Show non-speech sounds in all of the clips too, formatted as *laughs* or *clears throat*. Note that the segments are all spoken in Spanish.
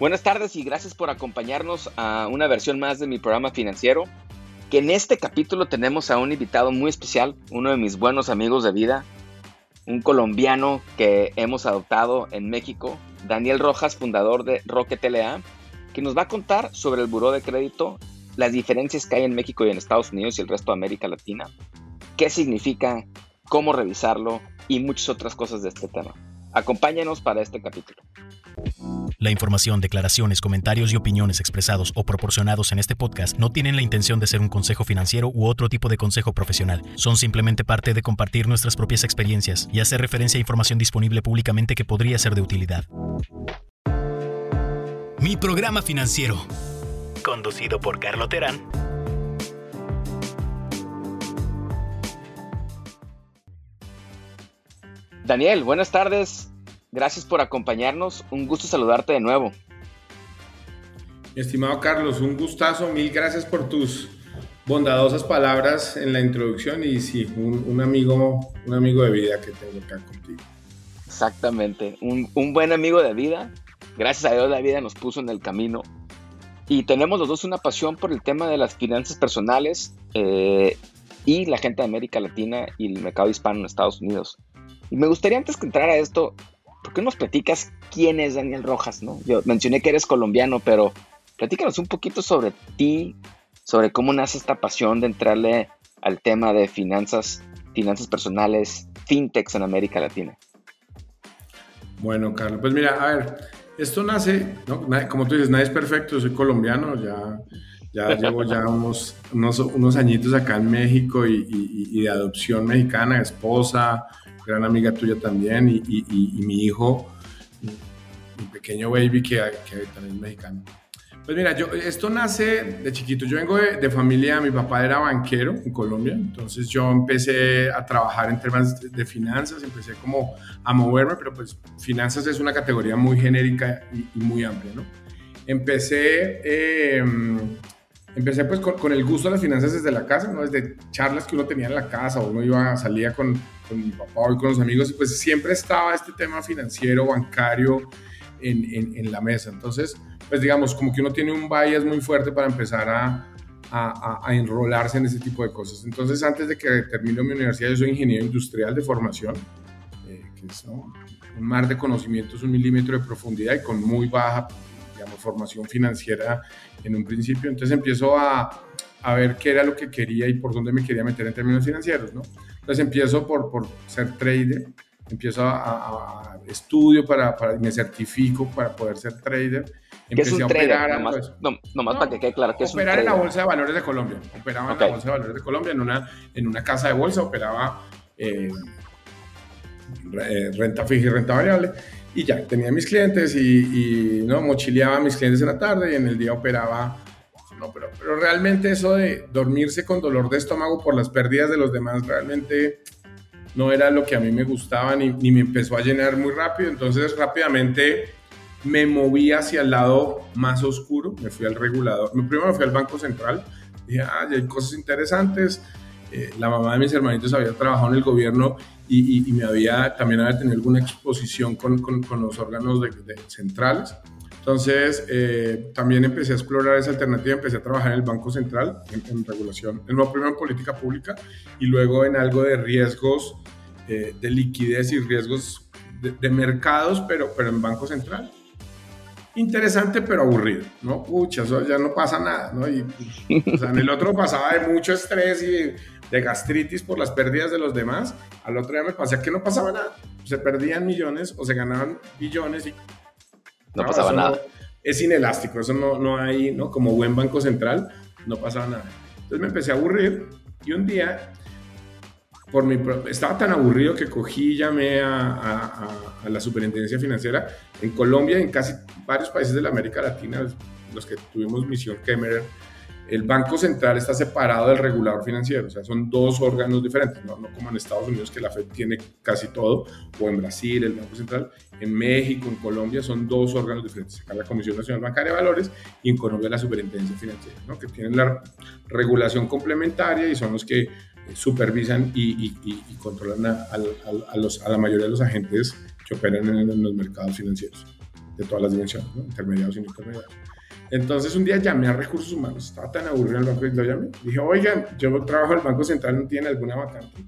Buenas tardes y gracias por acompañarnos a una versión más de mi programa financiero. Que en este capítulo tenemos a un invitado muy especial, uno de mis buenos amigos de vida, un colombiano que hemos adoptado en México, Daniel Rojas, fundador de Rocket LA, que nos va a contar sobre el buró de crédito, las diferencias que hay en México y en Estados Unidos y el resto de América Latina, qué significa, cómo revisarlo y muchas otras cosas de este tema. Acompáñanos para este capítulo. La información, declaraciones, comentarios y opiniones expresados o proporcionados en este podcast no tienen la intención de ser un consejo financiero u otro tipo de consejo profesional. Son simplemente parte de compartir nuestras propias experiencias y hacer referencia a información disponible públicamente que podría ser de utilidad. Mi programa financiero. Conducido por Carlo Terán. Daniel, buenas tardes. Gracias por acompañarnos. Un gusto saludarte de nuevo. estimado Carlos, un gustazo. Mil gracias por tus bondadosas palabras en la introducción y sí, un, amigo, un amigo de vida que tengo acá contigo. Exactamente, un, buen amigo de vida. Gracias a Dios la vida nos puso en el camino. Y tenemos los dos una pasión por el tema de las finanzas personales eh, y la gente de América Latina y el mercado hispano en Estados Unidos. Y me gustaría antes que entrar a esto, ¿por qué nos platicas quién es Daniel Rojas? ¿no? Yo mencioné que eres colombiano, pero platícanos un poquito sobre ti, sobre cómo nace esta pasión de entrarle al tema de finanzas, finanzas personales, fintechs en América Latina. Bueno, Carlos, pues mira, a ver, esto nace, como tú dices, nadie es perfecto, soy colombiano, ya, ya *laughs* llevo ya unos, unos, añitos acá en México y, y de adopción mexicana, esposa, gran amiga tuya también, y, y, mi hijo, mi pequeño baby que, que, también es mexicano. Pues mira, yo, esto nace de chiquito. Yo vengo de, de, familia, mi papá era banquero en Colombia, entonces yo empecé a trabajar en temas de, finanzas, empecé como a moverme, pero pues finanzas es una categoría muy genérica y, muy amplia, ¿no? Empecé, eh, empecé pues con, con, el gusto de las finanzas desde la casa, ¿no? Desde charlas que uno tenía en la casa, uno iba, salía con con mi papá y con los amigos, y pues siempre estaba este tema financiero, bancario en, en, la mesa. Entonces, pues digamos, como que uno tiene un bias muy fuerte para empezar a, a, a, enrolarse en ese tipo de cosas. Entonces, antes de que termine mi universidad, yo soy ingeniero industrial de formación, eh, que es un mar de conocimientos, un milímetro de profundidad y con muy baja, digamos, formación financiera en un principio. Entonces empiezo a, a ver qué era lo que quería y por dónde me quería meter en términos financieros, ¿no? Entonces empiezo por, por ser trader, empiezo a, estudio para, para, me certifico para poder ser trader. Empecé es un a operar, trader? Nomás, no, nomás para que quede claro que es Operar en la Bolsa de Valores de Colombia. Operaba en la Bolsa de Valores de Colombia, en una, en una casa de bolsa, operaba eh, renta fija y renta variable. Y ya, tenía mis clientes y, y, no mochileaba a mis clientes en la tarde y en el día operaba pero, pero realmente eso de dormirse con dolor de estómago por las pérdidas de los demás realmente no era lo que a mí me gustaba ni, ni me empezó a llenar muy rápido. Entonces rápidamente me moví hacia el lado más oscuro, me fui al regulador. Primero me fui al Banco Central, dije, ah, hay cosas interesantes. Eh, la mamá de mis hermanitos había trabajado en el gobierno y, y, me había, también había tenido alguna exposición con, con, los órganos de centrales. Entonces, eh, también empecé a explorar esa alternativa, empecé a trabajar en el Banco Central, en, regulación, en, primero en política pública y luego en algo de riesgos eh, de liquidez y riesgos de, mercados, pero, pero en Banco Central. Interesante, pero aburrido, ¿no? Pucha, eso ya no pasa nada, ¿no? Y, o sea, en el otro pasaba de mucho estrés y de, gastritis por las pérdidas de los demás. Al otro día me pasé que no pasaba nada. Se perdían millones o se ganaban billones y no, pasaba nada. Es inelástico, eso no, no hay, ¿no? Como buen banco central, no pasaba nada. Entonces me empecé a aburrir y un día, por mi, estaba tan aburrido que cogí y llamé a, a, la superintendencia financiera en Colombia y en casi varios países de la América Latina, los que tuvimos misión Kemmerer el Banco Central está separado del regulador financiero, o sea, son dos órganos diferentes, no, como en Estados Unidos que la Fed tiene casi todo, o en Brasil el Banco Central, en México, en Colombia son dos órganos diferentes, acá la Comisión Nacional Bancaria de Valores y en Colombia la Superintendencia Financiera, ¿no? que tienen la regulación complementaria y son los que eh, supervisan y, controlan a, los, a, la mayoría de los agentes que operan en, los mercados financieros. de todas las dimensiones, intermediados y no intermediados. Entonces un día llamé a recursos humanos, estaba tan aburrido en el banco y lo llamé. Dije, oigan, yo trabajo en el Banco Central, ¿no tiene alguna vacante?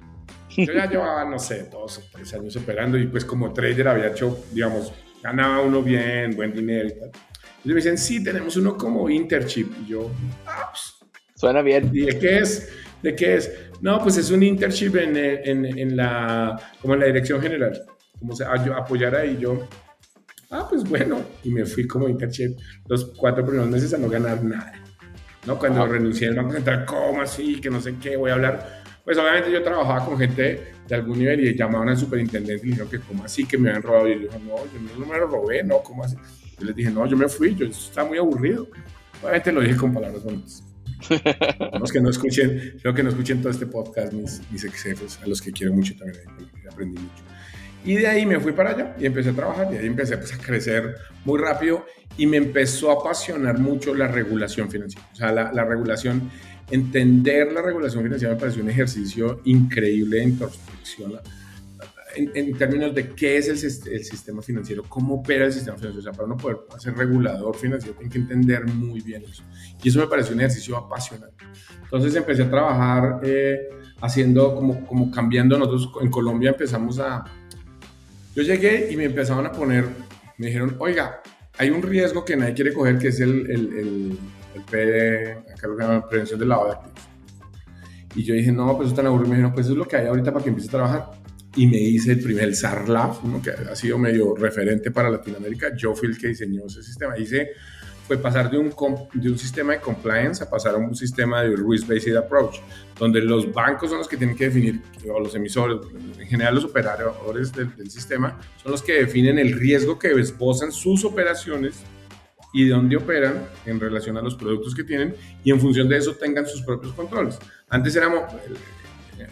Yo ya llevaba, no sé, dos o tres años operando y pues como trader había hecho, digamos, ganaba uno bien, buen dinero y tal. Y me dicen, sí, tenemos uno como internship. Y yo, ah, pues, Suena bien. ¿Y de qué es? ¿De qué es? No, pues es un internship en, en, en la, como en la dirección general. Como se, apoyar ahí yo. Ah, pues bueno. Y me fui como internship los cuatro primeros meses a no ganar nada. ¿No? Cuando ah. renuncié al Banco Central, ¿cómo así? Que no sé qué, voy a hablar. Pues obviamente yo trabajaba con gente de algún nivel y llamaban al superintendente y dijeron que cómo así que me habían robado. Y yo dije, no, yo no me lo robé, no, ¿cómo así? Yo les dije, no, yo me fui, yo estaba muy aburrido. Obviamente lo dije con palabras bonitas. *laughs* los que no escuchen, creo que no escuchen todo este podcast, mis, mis ex jefes, a los que quiero mucho también, aprendí mucho. Y de ahí me fui para allá y empecé a trabajar y ahí empecé pues, a crecer muy rápido y me empezó a apasionar mucho la regulación financiera. O sea, la, la regulación, entender la regulación financiera me pareció un ejercicio increíble de introspección en, términos de qué es el, el, sistema financiero, cómo opera el sistema financiero. O sea, para uno poder ser regulador financiero, tiene que entender muy bien eso. Y eso me pareció un ejercicio apasionante. Entonces empecé a trabajar eh, haciendo, como, como cambiando. Nosotros en Colombia empezamos a... Yo llegué y me empezaban a poner, me dijeron, oiga, hay un riesgo que nadie quiere coger, que es el, el, el, el PD, acá lo que llaman prevención del lavado de activos. Y yo dije, no, pues eso es tan aburrido. Me dijeron, pues eso es lo que hay ahorita para que empiece a trabajar y me hice el primer SARLAF, uno que ha sido medio referente para Latinoamérica. Yo fui el que diseñó ese sistema. Hice, fue pasar de un, de un sistema de compliance a pasar a un sistema de risk-based approach, donde los bancos son los que tienen que definir, o los emisores, en general los operadores del, del sistema, son los que definen el riesgo que esbozan sus operaciones y de dónde operan en relación a los productos que tienen y en función de eso tengan sus propios controles. Antes éramos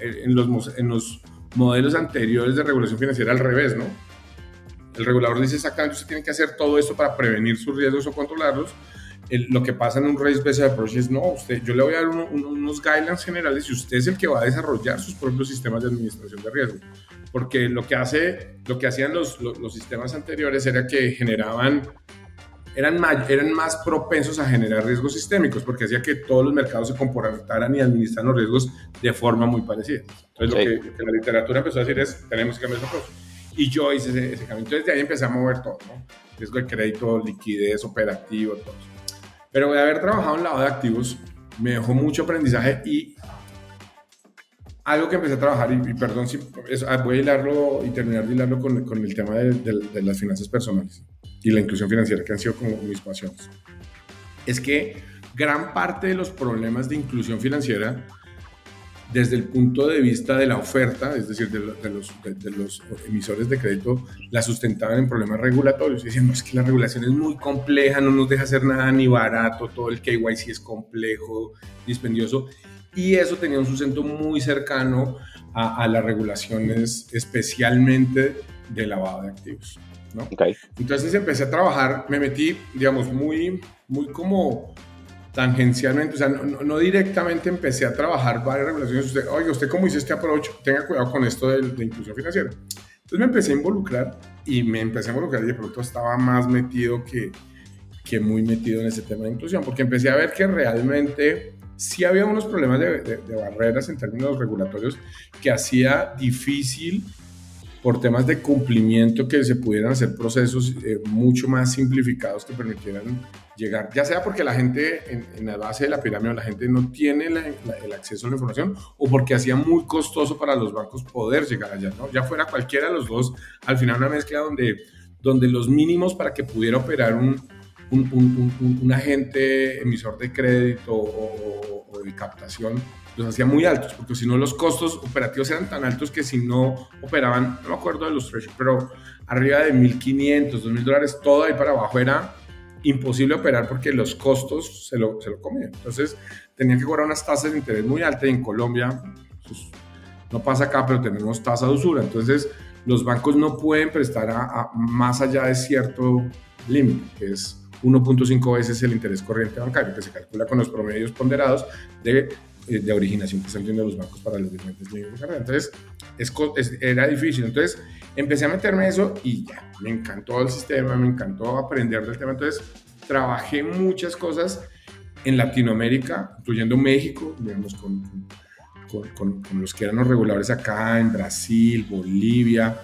en los, en los modelos anteriores de regulación financiera al revés, ¿no? El regulador dice exactamente, usted tiene que hacer todo esto para prevenir sus riesgos o controlarlos. lo que pasa en un race based approach es, no, usted, yo le voy a dar unos guidelines generales y usted es el que va a desarrollar sus propios sistemas de administración de riesgo. Porque lo que, hace, lo que hacían los, los, los sistemas anteriores era que generaban eran más, eran más propensos a generar riesgos sistémicos porque hacía que todos los mercados se comportaran y administraran los riesgos de forma muy parecida. Entonces, lo, que, la literatura empezó a decir es, tenemos que cambiar esa cosa. Y yo hice ese, camino. Entonces, de ahí empecé a mover todo, ¿no? Riesgo de crédito, liquidez, operativo, todo. Pero de haber trabajado en lado de activos, me dejó mucho aprendizaje y algo que empecé a trabajar, y, perdón si ah, voy a hilarlo y terminar de hilarlo con, con el tema de, de, las finanzas personales y la inclusión financiera, que han sido como mis pasiones, es que gran parte de los problemas de inclusión financiera, desde el punto de vista de la oferta, es decir, de, los, de, los, emisores de crédito, la sustentaban en problemas regulatorios. Y decían, no, es que la regulación es muy compleja, no nos deja hacer nada ni barato, todo el KYC es complejo, dispendioso y eso tenía un sustento muy cercano a, las regulaciones, especialmente de lavado de activos. ¿no? Entonces empecé a trabajar, me metí, digamos, muy, muy como tangencialmente, o sea, no, directamente empecé a trabajar varias regulaciones. Usted, oye, usted cómo hizo este approach, tenga cuidado con esto de, de, inclusión financiera. Entonces me empecé a involucrar y me empecé a involucrar y de pronto estaba más metido que, que muy metido en ese tema de inclusión, porque empecé a ver que realmente sí había unos problemas de, barreras en términos regulatorios que hacía difícil por temas de cumplimiento que se pudieran hacer procesos eh, mucho más simplificados que permitieran llegar, ya sea porque la gente en, la base de la pirámide la gente no tiene el acceso a la información o porque hacía muy costoso para los bancos poder llegar allá, ¿no? Ya fuera cualquiera de los dos, al final una mezcla donde, donde los mínimos para que pudiera operar un, un, agente emisor de crédito o, de captación los hacía muy altos, porque si no los costos operativos eran tan altos que si no operaban, no me acuerdo de los treasury, pero arriba de 1.500, 2.000 dólares, todo ahí para abajo era imposible operar porque los costos se lo, se lo comían. Entonces tenían que cobrar unas tasas de interés muy altas y en Colombia pues, no pasa acá, pero tenemos tasa de usura. Entonces los bancos no pueden prestar más allá de cierto límite, que es 1.5 veces el interés corriente bancario, que se calcula con los promedios ponderados de, de originación que están teniendo los bancos para los diferentes líneas de carrera. Entonces, es, era difícil. Entonces, empecé a meterme eso y ya, me encantó el sistema, me encantó aprender del tema. Entonces, trabajé muchas cosas en Latinoamérica, incluyendo México, digamos, con, con, con, los que eran los reguladores acá, en Brasil, Bolivia.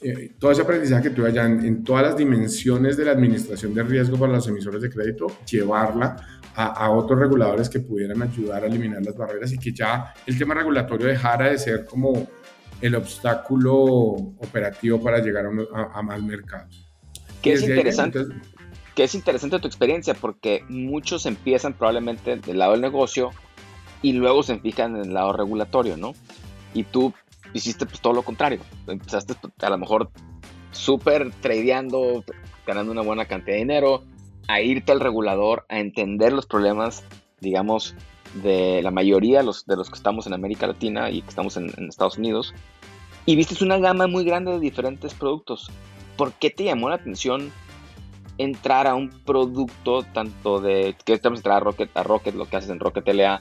Eh, todo ese aprendizaje que tuve allá en, en, todas las dimensiones de la administración de riesgo para los emisores de crédito, llevarla a, a, otros reguladores que pudieran ayudar a eliminar las barreras y que ya el tema regulatorio dejara de ser como el obstáculo operativo para llegar a, a, más mercados. Que es interesante. que es interesante tu experiencia porque muchos empiezan probablemente del lado del negocio y luego se fijan en el lado regulatorio, ¿no? Y tú hiciste pues todo lo contrario. Empezaste pues, a lo mejor súper tradeando, ganando una buena cantidad de dinero, a irte al regulador, a entender los problemas, digamos, de la mayoría de los, de los que estamos en América Latina y que estamos en, Estados Unidos, y viste una gama muy grande de diferentes productos. ¿Por qué te llamó la atención entrar a un producto tanto de que estamos entrar a Rocket, a Rocket, lo que haces en Rocket LA,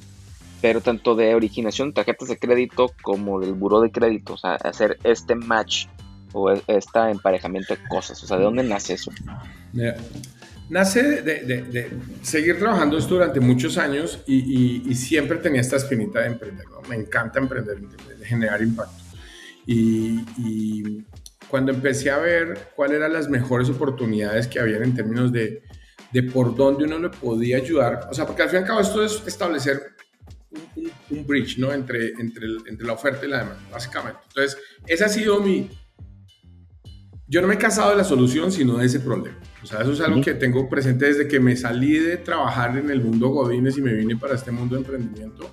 pero tanto de originación de tarjetas de crédito como del buró de crédito, o sea, hacer este match o este emparejamiento de cosas, o sea, ¿de dónde nace eso? Nace de, seguir trabajando esto durante muchos años y, siempre tenía esta espinita de emprender, me encanta emprender, de generar impacto. Y, cuando empecé a ver cuáles eran las mejores oportunidades que había en términos de, de por dónde uno le podía ayudar, o sea, porque al fin y al cabo esto es establecer un, bridge, ¿no? Entre, entre, entre la oferta y la demanda, básicamente. Entonces, ese ha sido mi... Yo no me he casado de la solución, sino de ese problema. O sea, eso es algo que tengo presente desde que me salí de trabajar en el mundo Godines y me vine para este mundo de emprendimiento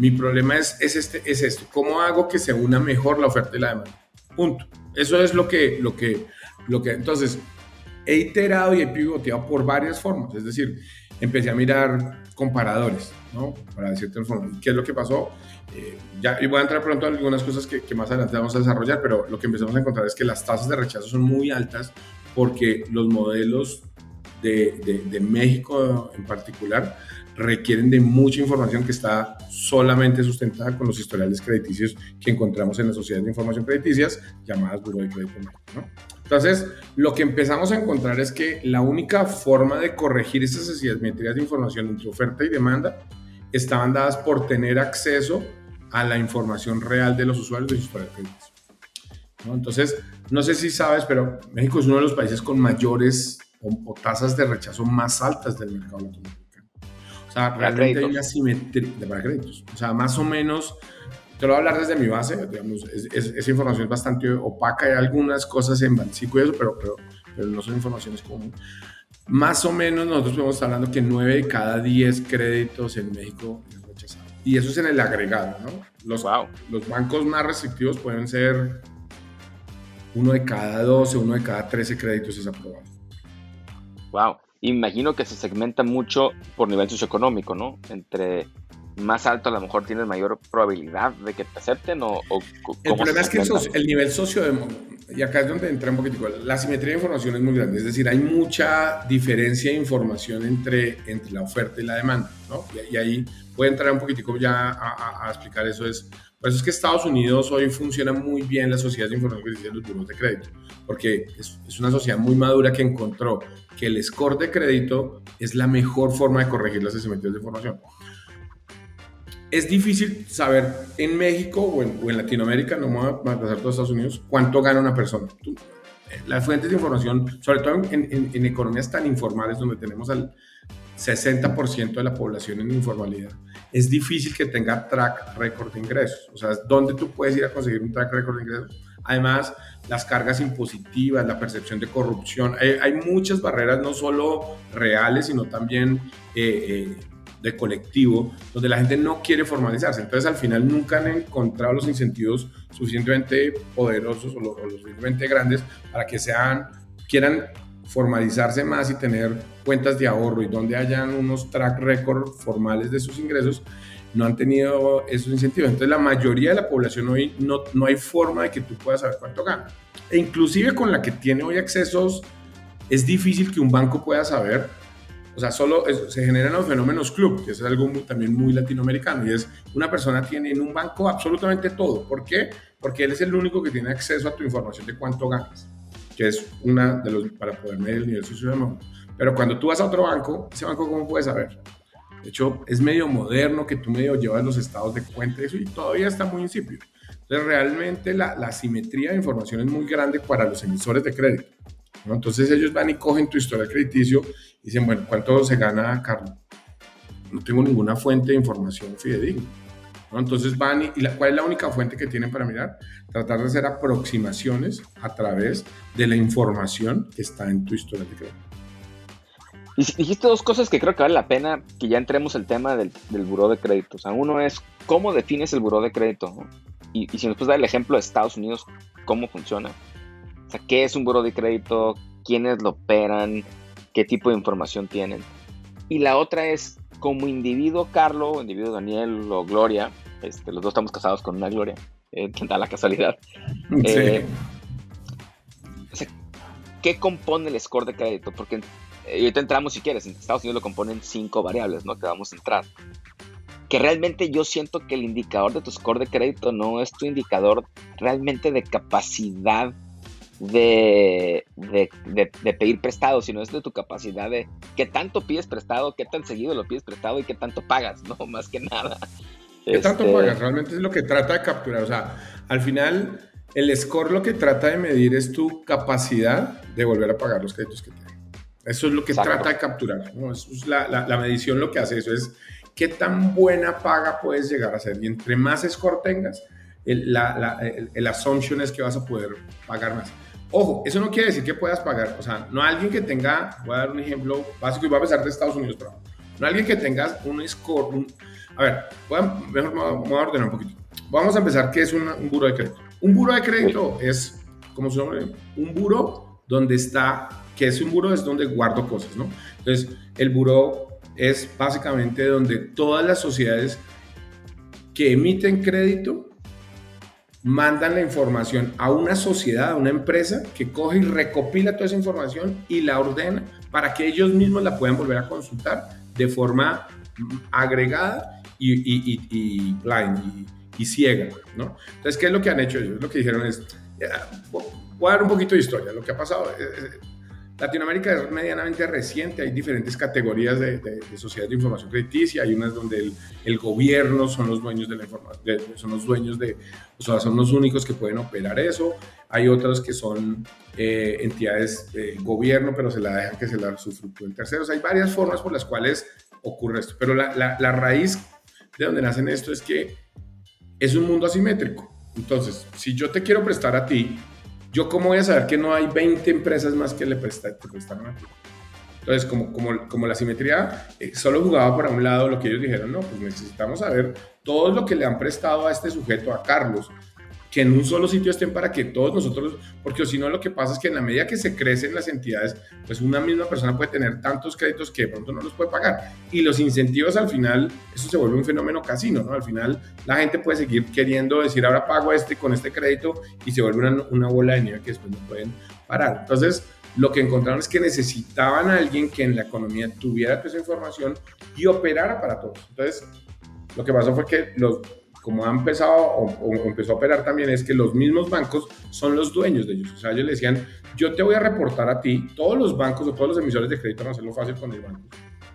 mi problema es, es, este, es esto. ¿Cómo hago que se una mejor la oferta y la demanda? Punto. Eso es lo que, lo que, lo que, entonces, he iterado y he pivoteado por varias formas. Es decir, empecé a mirar comparadores, ¿no? Para decirte. ¿Qué es lo que pasó? Eh, ya, y voy a entrar pronto en algunas cosas que, más adelante vamos a desarrollar, pero lo que empezamos a encontrar es que las tasas de rechazo son muy altas porque los modelos de, de, México en particular requieren de mucha información que está solamente sustentada con los historiales crediticios que encontramos en las sociedades de información crediticias llamadas Buró de Crédito ¿no? Entonces, lo que empezamos a encontrar es que la única forma de corregir esas asimetrías de información entre oferta y demanda estaban dadas por tener acceso a la información real de los usuarios de sus crediticios. ¿no? Entonces, no sé si sabes, pero México es uno de los países con mayores o, o tasas de rechazo más altas del mercado latinoamericano. O sea, realmente hay una simetría para créditos. O sea, más o menos, te lo voy a hablar desde mi base, digamos, esa información es bastante opaca, hay algunas cosas en Bancico y eso, pero, pero, pero no son informaciones comunes. Más o menos nosotros estamos hablando que 9 de cada 10 créditos en México es rechazado. Y eso es en el agregado, ¿no? Los, wow. los bancos más restrictivos pueden ser uno de cada 12, uno de cada 13 créditos es aprobado. Wow imagino que se segmenta mucho por nivel socioeconómico, ¿no? Entre más alto a lo mejor tienes mayor probabilidad de que te acepten o... el problema es que el, nivel socio, y acá es donde entra un poquitico, la simetría de información es muy grande, es decir, hay mucha diferencia de información entre, entre la oferta y la demanda, ¿no? Y, ahí voy a entrar un poquitico ya a, a explicar eso, es por eso es que Estados Unidos hoy funciona muy bien la sociedad de información que los buros de crédito, porque es, es, una sociedad muy madura que encontró que el score de crédito es la mejor forma de corregir las asimetrías de información. Es difícil saber en México o en, Latinoamérica, no me voy a pasar todo Estados Unidos, cuánto gana una persona. Eh, las fuentes de información, sobre todo en economías tan informales donde tenemos al 60% de la población en informalidad, es difícil que tenga track record de ingresos. O sea, ¿dónde tú puedes ir a conseguir un track record de ingresos? Además, las cargas impositivas, la percepción de corrupción, hay, muchas barreras, no solo reales, sino también eh, eh, de colectivo, donde la gente no quiere formalizarse. Entonces, al final, nunca han encontrado los incentivos suficientemente poderosos o, lo suficientemente grandes para que sean, quieran formalizarse más y tener cuentas de ahorro y donde hayan unos track record formales de sus ingresos, no han tenido esos incentivos. Entonces la mayoría de la población hoy no, no hay forma de que tú puedas saber cuánto gana. E inclusive con la que tiene hoy accesos, es difícil que un banco pueda saber o sea, solo se generan los fenómenos club, que es algo también muy latinoamericano, y es una persona tiene en un banco absolutamente todo. ¿Por qué? Porque él es el único que tiene acceso a tu información de cuánto ganas, que es una de los, para poder medir el nivel socio Pero cuando tú vas a otro banco, ese banco, ¿cómo puedes saber? De hecho, es medio moderno que tú medio llevas los estados de cuenta eso y todavía está muy incipio. Entonces, realmente la, la simetría de información es muy grande para los emisores de crédito. Entonces ellos van y cogen tu historia crediticio dicen, bueno, ¿cuánto se gana Carlos? No tengo ninguna fuente de información fidedigna. Entonces van y, ¿cuál es la única fuente que tienen para mirar? Tratar de hacer aproximaciones a través de la información que está en tu historia de crédito. Y dijiste dos cosas que creo que vale la pena que ya entremos el tema del, del buró de crédito. O sea, uno es cómo defines el buró de crédito. Y, y, si nos puedes dar el ejemplo de Estados Unidos, cómo funciona. O sea, ¿qué es un buro de crédito? ¿Quiénes lo operan? ¿Qué tipo de información tienen? Y la otra es, como individuo Carlos, individuo Daniel o Gloria, este, los dos estamos casados con una Gloria, eh, da la casualidad. *laughs* Eh, ¿Qué compone el score de crédito? Porque eh, ahorita entramos si quieres, en Estados Unidos lo componen cinco variables, ¿no? Que vamos a entrar. Que realmente yo siento que el indicador de tu score de crédito no es tu indicador realmente de capacidad de, de, pedir prestado, sino es de tu capacidad de qué tanto pides prestado, qué tan seguido lo pides prestado y qué tanto pagas, ¿no? *laughs* Más que nada. ¿Qué tanto este, pagas? Realmente es lo que trata de capturar. O sea, al final, el score lo que trata de medir es tu capacidad de volver a pagar los créditos que tienes. Eso es lo que trata de capturar. ¿no? Eso es la, la, medición lo que hace eso es qué tan buena paga puedes llegar a ser. Y entre más score tengas, el, la, el, el assumption es que vas a poder pagar más. Ojo, eso no quiere decir que puedas pagar, o sea, no alguien que tenga, voy a dar un ejemplo básico y voy a empezar de Estados Unidos, pero no alguien que tenga un score, a ver, voy a, mejor me voy a ordenar un poquito. Vamos a empezar, ¿qué es un, un buro de crédito? Un buro de crédito es, como su nombre, un buro donde está, que es un buro es donde guardo cosas, ¿no? Entonces, el buro es básicamente donde todas las sociedades que emiten crédito mandan la información a una sociedad, a una empresa que coge y recopila toda esa información y la ordena para que ellos mismos la puedan volver a consultar de forma agregada y, y, blind y, ciega, ¿no? Entonces, ¿qué es lo que han hecho ellos? Lo que dijeron es, voy a dar un poquito de historia, lo que ha pasado. Latinoamérica es medianamente reciente, hay diferentes categorías de, de, sociedades de información crediticia, hay unas donde el, gobierno son los dueños de la información, son los dueños de, o sea, son los únicos que pueden operar eso, hay otras que son eh, entidades de gobierno, pero se la dejan que se la en terceros, hay varias formas por las cuales ocurre esto, pero la, la, la raíz de donde nacen esto es que es un mundo asimétrico, entonces, si yo te quiero prestar a ti, ¿Yo cómo voy a saber que no hay 20 empresas más que le prestan, a ti? Entonces, como, como, como la simetría eh, solo jugaba para un lado, lo que ellos dijeron, no, pues necesitamos saber todo lo que le han prestado a este sujeto, a Carlos, que en un solo sitio estén para que todos nosotros, porque si no lo que pasa es que en la medida que se crecen las entidades, pues una misma persona puede tener tantos créditos que de pronto no los puede pagar. Y los incentivos al final, eso se vuelve un fenómeno casino, ¿no? Al final la gente puede seguir queriendo decir, ahora pago este con este crédito y se vuelve una, una bola de nieve que después no pueden parar. Entonces, lo que encontraron es que necesitaban a alguien que en la economía tuviera esa información y operara para todos. Entonces, lo que pasó fue que los como ha empezado o, empezó a operar también es que los mismos bancos son los dueños de ellos. O sea, ellos le decían, yo te voy a reportar a ti, todos los bancos o todos los emisores de crédito van a hacerlo fácil con el banco.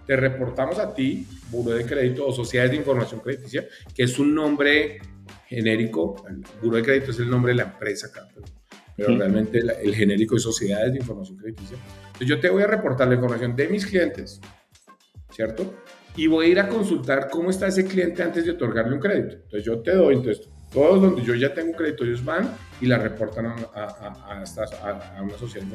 Te reportamos a ti, Buro de Crédito o Sociedades de Información Crediticia, que es un nombre genérico. El Buro de Crédito es el nombre de la empresa acá, pero, realmente el, genérico es Sociedades de Información Crediticia. Entonces yo te voy a reportar la información de mis clientes, ¿cierto? Y voy a ir a consultar cómo está ese cliente antes de otorgarle un crédito. Entonces yo te doy, entonces todos donde yo ya tengo un crédito, ellos van y la reportan a, a, a, una sociedad.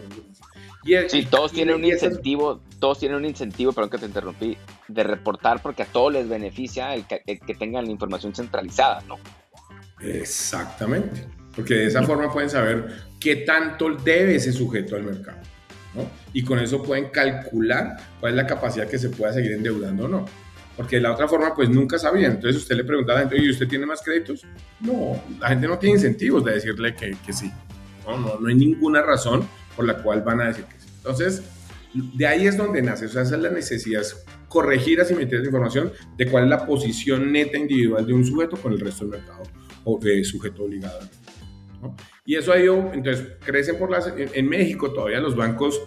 Y sí, todos tienen un incentivo, todos tienen un incentivo, perdón que te interrumpí, de reportar porque a todos les beneficia el que, el que tengan la información centralizada, ¿no? Exactamente, porque de esa forma pueden saber qué tanto debe ese sujeto al mercado. Y con eso pueden calcular cuál es la capacidad que se pueda seguir endeudando o no. Porque de la otra forma, pues nunca sabían. Entonces usted le pregunta a la gente, ¿y usted tiene más créditos? No, la gente no tiene incentivos de decirle que, que sí. No, no, no hay ninguna razón por la cual van a decir que sí. Entonces, de ahí es donde nace, o sea, esa es la necesidad, es corregir asimetrías de información de cuál es la posición neta individual de un sujeto con el resto del mercado o de sujeto obligado. Y eso ha ido, entonces, crecen por las, en, México todavía los bancos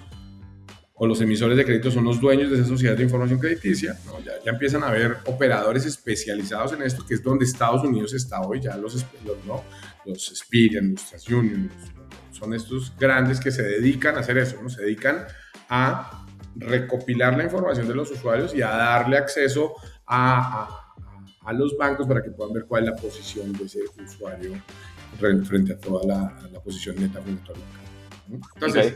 o los emisores de crédito son los dueños de esa sociedad de información crediticia, ya, ya, empiezan a haber operadores especializados en esto, que es donde Estados Unidos está hoy, ya los, los, ¿no? los Experian, los TransUnion, son estos grandes que se dedican a hacer eso, ¿no? se dedican a recopilar la información de los usuarios y a darle acceso a, a, los bancos para que puedan ver cuál es la posición de ese usuario frente a toda la, posición neta. Entonces,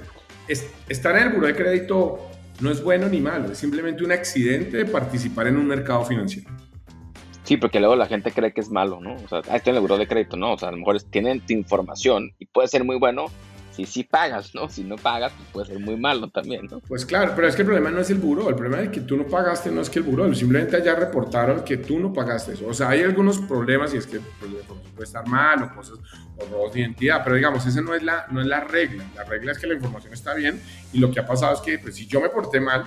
estar en el buro de crédito no es bueno ni malo, es simplemente un accidente de participar en un mercado financiero. Sí, porque luego la gente cree que es malo, ¿no? O sea, ah, estoy en el buro de crédito, ¿no? O sea, a lo mejor tienen tu información y puede ser muy bueno, si sí pagas, ¿no? Si no pagas, pues puede ser muy malo también, ¿no? Pues claro, pero es que el problema no es el buro, el problema es que tú no pagaste, no es que el buro, simplemente allá reportaron que tú no pagaste eso. O sea, hay algunos problemas y es que pues, puede estar mal o cosas, o robos de identidad, pero digamos, esa no es, la, no es la regla. La regla es que la información está bien y lo que ha pasado es que, pues si yo me porté mal,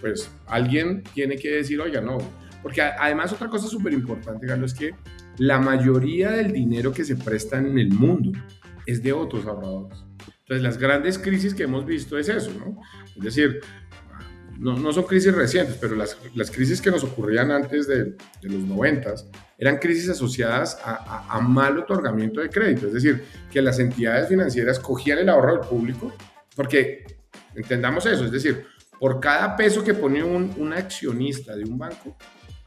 pues alguien tiene que decir, oiga, no. Porque además otra cosa súper importante, Carlos, es que la mayoría del dinero que se presta en el mundo es de otros ahorradores. Entonces, las grandes crisis que hemos visto es eso, ¿no? Es decir, no, no son crisis recientes, pero las, las, crisis que nos ocurrían antes de, de los noventas eran crisis asociadas a, a, mal otorgamiento de crédito, es decir, que las entidades financieras cogían el ahorro del público, porque entendamos eso, es decir, por cada peso que pone un, un accionista de un banco,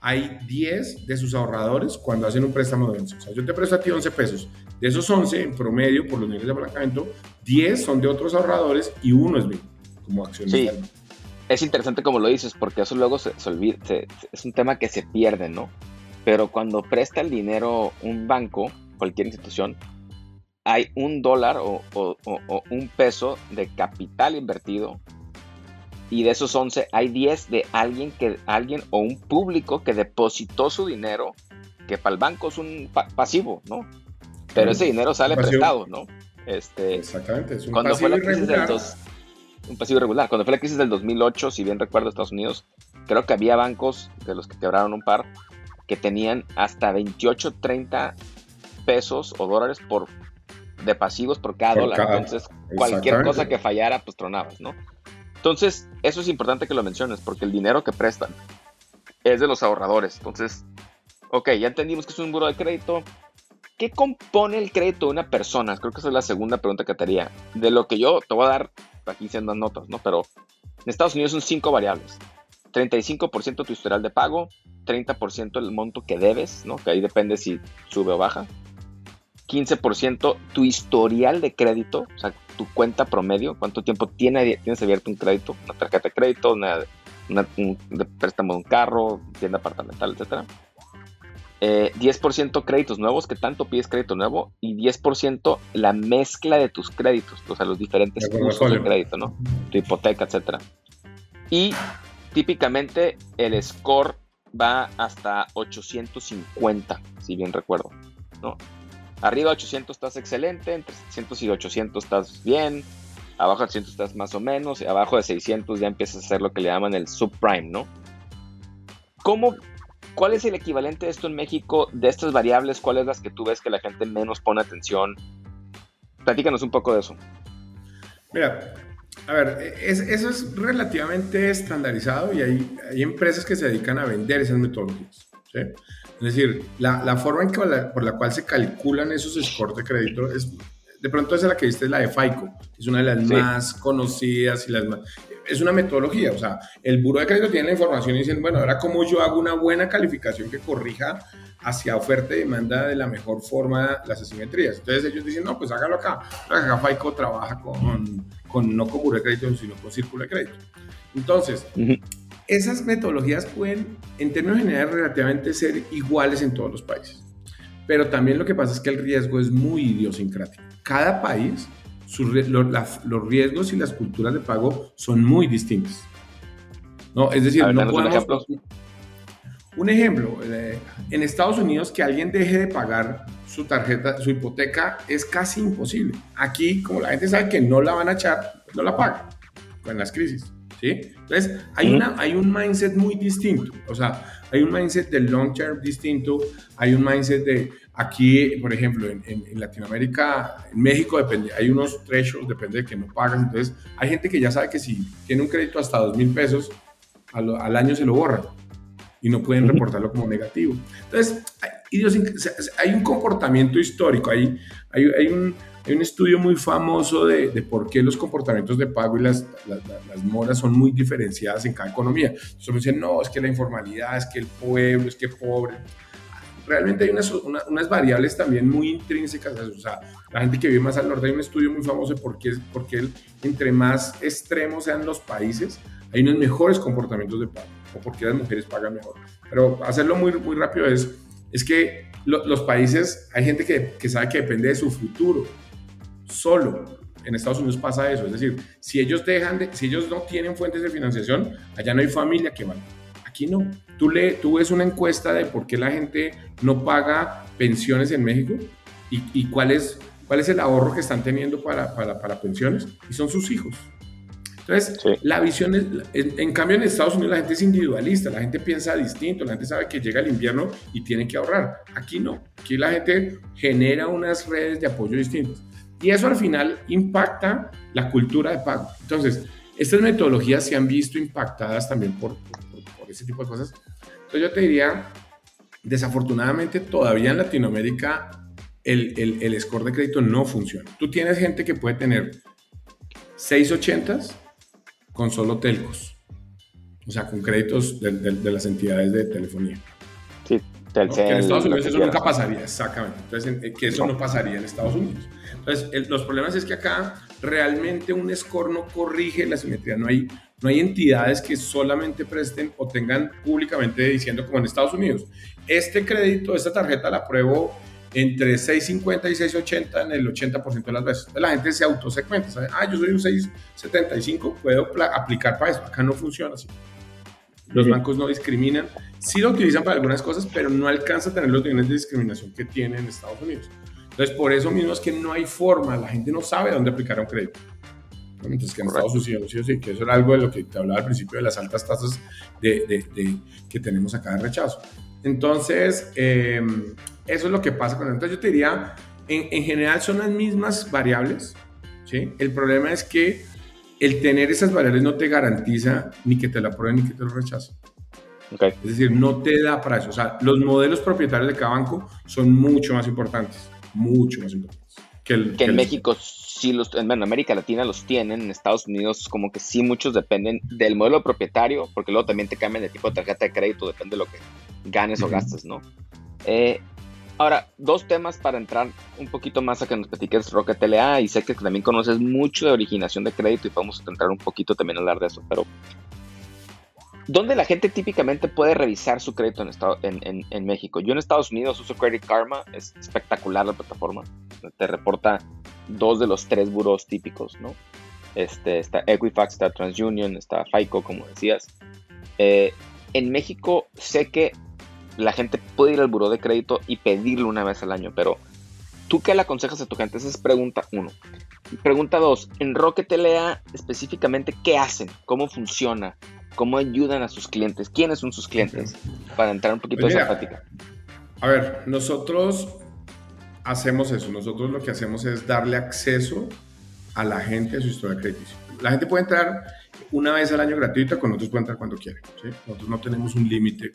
hay 10 de sus ahorradores cuando hacen un préstamo de 11. O sea, yo te presto a ti 11 pesos. De esos 11, en promedio, por los niveles de apalancamiento, 10 son de otros ahorradores y uno es mío, como accionista. Sí. Es interesante como lo dices, porque eso luego se, olvida, es un tema que se pierde, ¿no? Pero cuando presta el dinero un banco, cualquier institución, hay un dólar o un peso de capital invertido y de esos 11 hay 10 de alguien que alguien o un público que depositó su dinero que para el banco es un pasivo, ¿no? Pero ese dinero sale prestado, ¿no? Este, Exactamente, es un cuando pasivo fue la crisis. Del dos, un pasivo irregular. Cuando fue la crisis del 2008, si bien recuerdo Estados Unidos, creo que había bancos de los que quebraron un par que tenían hasta 28, 30 pesos o dólares por de pasivos por cada dólar. Entonces, cualquier cosa que fallara, pues tronabas, ¿no? Entonces, eso es importante que lo menciones, porque el dinero que prestan es de los ahorradores. Entonces, ok, ya entendimos que es un buro de crédito. ¿Qué compone el crédito de una persona? Creo que esa es la segunda pregunta que te haría. De lo que yo te voy a dar, aquí siendo notas, ¿no? Pero en Estados Unidos son cinco variables. 35% tu historial de pago, 30% el monto que debes, ¿no? Que ahí depende si sube o baja. 15% tu historial de crédito, o sea, tu cuenta promedio, cuánto tiempo tiene, tienes abierto un crédito, una tarjeta de crédito, una, un préstamo de un carro, tienda apartamental, etc. 10% créditos nuevos, que tanto pides crédito nuevo, y 10% la mezcla de tus créditos, o sea, los diferentes usos de crédito, ¿no? Tu hipoteca, etc. Y típicamente el score va hasta 850, si bien recuerdo, ¿no? Arriba de 800 estás excelente, entre 700 y 800 estás bien, abajo de 800 estás más o menos, y abajo de 600 ya empiezas a hacer lo que le llaman el subprime, ¿no? ¿Cómo, ¿Cuál es el equivalente de esto en México de estas variables? ¿Cuáles las que tú ves que la gente menos pone atención? Platícanos un poco de eso. Mira, a ver, eso es relativamente estandarizado y hay, hay empresas que se dedican a vender esas metodologías. ¿sí? Es decir, la, forma en que por la cual se calculan esos scores de crédito es, de pronto esa la que viste es la de FICO, es una de las más conocidas y las más... Es una metodología, o sea, el buro de crédito tiene la información y dicen, bueno, ahora cómo yo hago una buena calificación que corrija hacia oferta y demanda de la mejor forma las asimetrías. Entonces ellos dicen, no, pues hágalo acá. Acá FICO trabaja con, con no con buro de crédito, sino con círculo de crédito. Entonces, esas metodologías pueden, en términos generales, relativamente ser iguales en todos los países. Pero también lo que pasa es que el riesgo es muy idiosincrático. Cada país, los riesgos y las culturas de pago son muy distintas. ¿No? Es decir, no podemos... Un ejemplo, eh, en Estados Unidos que alguien deje de pagar su tarjeta, su hipoteca, es casi imposible. Aquí, como la gente sabe que no la van a echar, no la paga en las crisis. ¿sí? Entonces, hay, una, hay un mindset muy distinto, o sea, hay un mindset del long term distinto, hay un mindset de aquí, por ejemplo, en, en, Latinoamérica, en México, depende, hay unos thresholds, depende de que no pagas, entonces hay gente que ya sabe que si tiene un crédito hasta dos mil pesos, al, al, año se lo borran y no pueden reportarlo como negativo. Entonces, hay, un comportamiento histórico, hay, hay, hay un hay un estudio muy famoso de, de, por qué los comportamientos de pago y las, las, moras son muy diferenciadas en cada economía. Solo dicen, no, es que la informalidad, es que el pueblo, es que pobre. Realmente hay unas, unas variables también muy intrínsecas. O sea, la gente que vive más al norte, hay un estudio muy famoso de por qué, por qué entre más extremos sean los países, hay unos mejores comportamientos de pago o por qué las mujeres pagan mejor. Pero hacerlo muy, muy rápido es, es que los países, hay gente que, que sabe que depende de su futuro solo. En Estados Unidos pasa eso, es decir, si ellos dejan de, si ellos no tienen fuentes de financiación, allá no hay familia que van. Aquí no. Tú, le, tú ves una encuesta de por qué la gente no paga pensiones en México y, y cuál, es, cuál es el ahorro que están teniendo para, para, para pensiones y son sus hijos. Entonces, la visión es, en, en, cambio en Estados Unidos la gente es individualista, la gente piensa distinto, la gente sabe que llega el invierno y tiene que ahorrar. Aquí no, aquí la gente genera unas redes de apoyo distintas. Y eso al final impacta la cultura de pago. Entonces, estas metodologías se han visto impactadas también por, ese tipo de cosas. Entonces yo te diría, desafortunadamente todavía en Latinoamérica el, el, el, score de crédito no funciona. Tú tienes gente que puede tener 680s con solo telcos, o sea, con créditos de, de, de las entidades de telefonía. Sí, Telcel, en Estados Unidos eso nunca pasaría, exactamente. Entonces, que eso no pasaría en Estados Unidos. Entonces, los problemas es que acá realmente un score no corrige la simetría. No hay, no hay entidades que solamente presten o tengan públicamente diciendo como en Estados Unidos. Este crédito, esta tarjeta la apruebo entre 650 y 680 en el 80% de las veces. la gente se autosegmenta. ¿sabe? Ah, yo soy un 675, puedo aplicar para eso. Acá no funciona así. Los bancos no discriminan. Sí lo utilizan para algunas cosas, pero no alcanza a tener los niveles de discriminación que tiene en Estados Unidos. Entonces, por eso mismo es que no hay forma, la gente no sabe dónde aplicar un crédito. Entonces, que en Estados Unidos, sí, sí, que eso era algo de lo que te hablaba al principio de las altas tasas de, de, que tenemos acá de rechazo. Entonces, eh, eso es lo que pasa con Entonces, yo te diría, en, en, general son las mismas variables, ¿sí? El problema es que el tener esas variables no te garantiza ni que te la aprueben ni que te lo rechacen. Okay. Es decir, no te da para eso. O sea, los modelos propietarios de cada banco son mucho más importantes mucho más importantes. Que, el, que, en México sí los, en América Latina los tienen, en Estados Unidos como que sí muchos dependen del modelo propietario, porque luego también te cambian de tipo de tarjeta de crédito, depende de lo que ganes o gastes, ¿no? Eh, ahora, dos temas para entrar un poquito más a que nos platiques Rocket LA, y sé que también conoces mucho de originación de crédito y podemos entrar un poquito también a hablar de eso, pero ¿Dónde la gente típicamente puede revisar su crédito en, estado, en, en, México? Yo en Estados Unidos uso Credit Karma, es espectacular la plataforma. Te reporta dos de los tres buros típicos, ¿no? Este, está Equifax, está TransUnion, está FICO, como decías. Eh, en México sé que la gente puede ir al buró de crédito y pedirlo una vez al año, pero ¿tú qué le aconsejas a tu gente? Esa es pregunta uno. Pregunta dos, en Rocket específicamente, ¿qué hacen? ¿Cómo funciona? cómo ayudan a sus clientes, quiénes son sus clientes, para entrar un poquito pues en esa plática. A ver, nosotros hacemos eso, nosotros lo que hacemos es darle acceso a la gente a su historia crediticia. La gente puede entrar una vez al año gratuita, con nosotros puede entrar cuando quiera. Nosotros no tenemos un límite.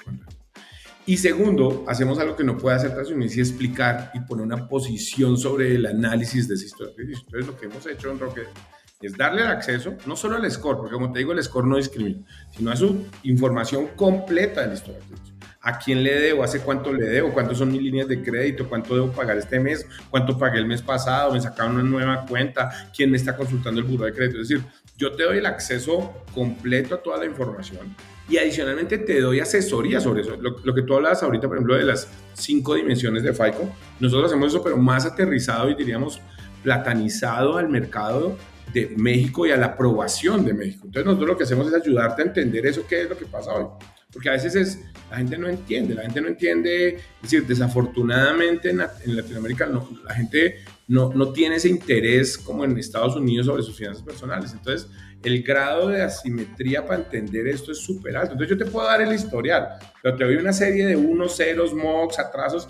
Y segundo, hacemos algo que no puede hacer Transunión y explicar y poner una posición sobre el análisis de esa historia crediticia. Entonces, lo que hemos hecho en Rocket es darle el acceso, no solo al score, porque como te digo, el score no discrimina, sino a su información completa de la historia ¿A quién le debo? ¿Hace cuánto le debo? ¿Cuántos son mis líneas de crédito? ¿Cuánto debo pagar este mes? ¿Cuánto pagué el mes pasado? ¿Me sacaron una nueva cuenta? ¿Quién me está consultando el buro de crédito? Es decir, yo te doy el acceso completo a toda la información y adicionalmente te doy asesoría sobre eso. Lo, lo, que tú hablabas ahorita, por ejemplo, de las cinco dimensiones de FICO, nosotros hacemos eso, pero más aterrizado y diríamos platanizado al mercado de México y a la aprobación de México. Entonces nosotros lo que hacemos es ayudarte a entender eso, qué es lo que pasa hoy. Porque a veces es, la gente no entiende, la gente no entiende, es decir, desafortunadamente en, Latinoamérica la gente no, no tiene ese interés como en Estados Unidos sobre sus finanzas personales. Entonces, el grado de asimetría para entender esto es súper alto. Entonces, yo te puedo dar el historial, pero te doy una serie de unos, ceros, mocks, atrasos.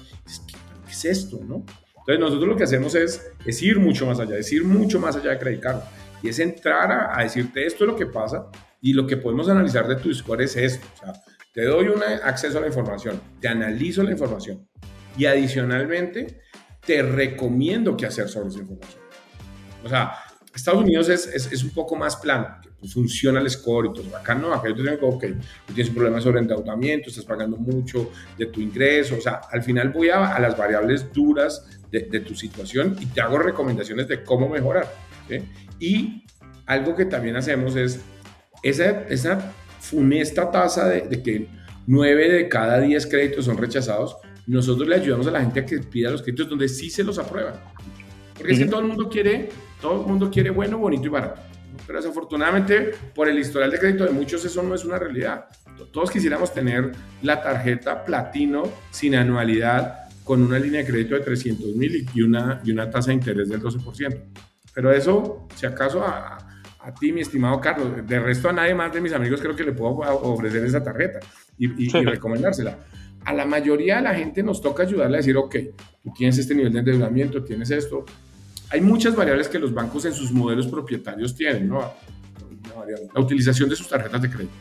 ¿Qué es esto, no? Entonces, nosotros lo que hacemos es, es ir mucho más allá, es ir mucho más allá de Credit Card. Y es entrar a, a decirte esto es lo que pasa y lo que podemos analizar de tu score es esto. O sea, te doy un acceso a la información, te analizo la información y adicionalmente te recomiendo qué hacer sobre esa información. O sea, Estados Unidos es, es, un poco más plano, pues, funciona el score y todo. Acá no, acá yo te digo, ok, tú tienes un problema sobre endeudamiento, estás pagando mucho de tu ingreso, o sea, al final voy a, a las variables duras de, de, tu situación y te hago recomendaciones de cómo mejorar. ¿sí? Y algo que también hacemos es esa, esa funesta tasa de, que 9 de cada 10 créditos son rechazados, nosotros le ayudamos a la gente a que pida los créditos donde sí se los aprueban. Porque es que todo el mundo quiere, todo el mundo quiere bueno, bonito y barato. Pero desafortunadamente, por el historial de crédito de muchos, eso no es una realidad. Todos quisiéramos tener la tarjeta platino sin anualidad con una línea de crédito de 300 mil y una, y una tasa de interés del 12%. Pero eso, si acaso, a, a ti, mi estimado Carlos. De resto, a nadie más de mis amigos creo que le puedo ofrecer esa tarjeta y, recomendársela. A la mayoría de la gente nos toca ayudarle a decir, ok, tú tienes este nivel de endeudamiento, tienes esto. Hay muchas variables que los bancos en sus modelos propietarios tienen, ¿no? La utilización de sus tarjetas de crédito.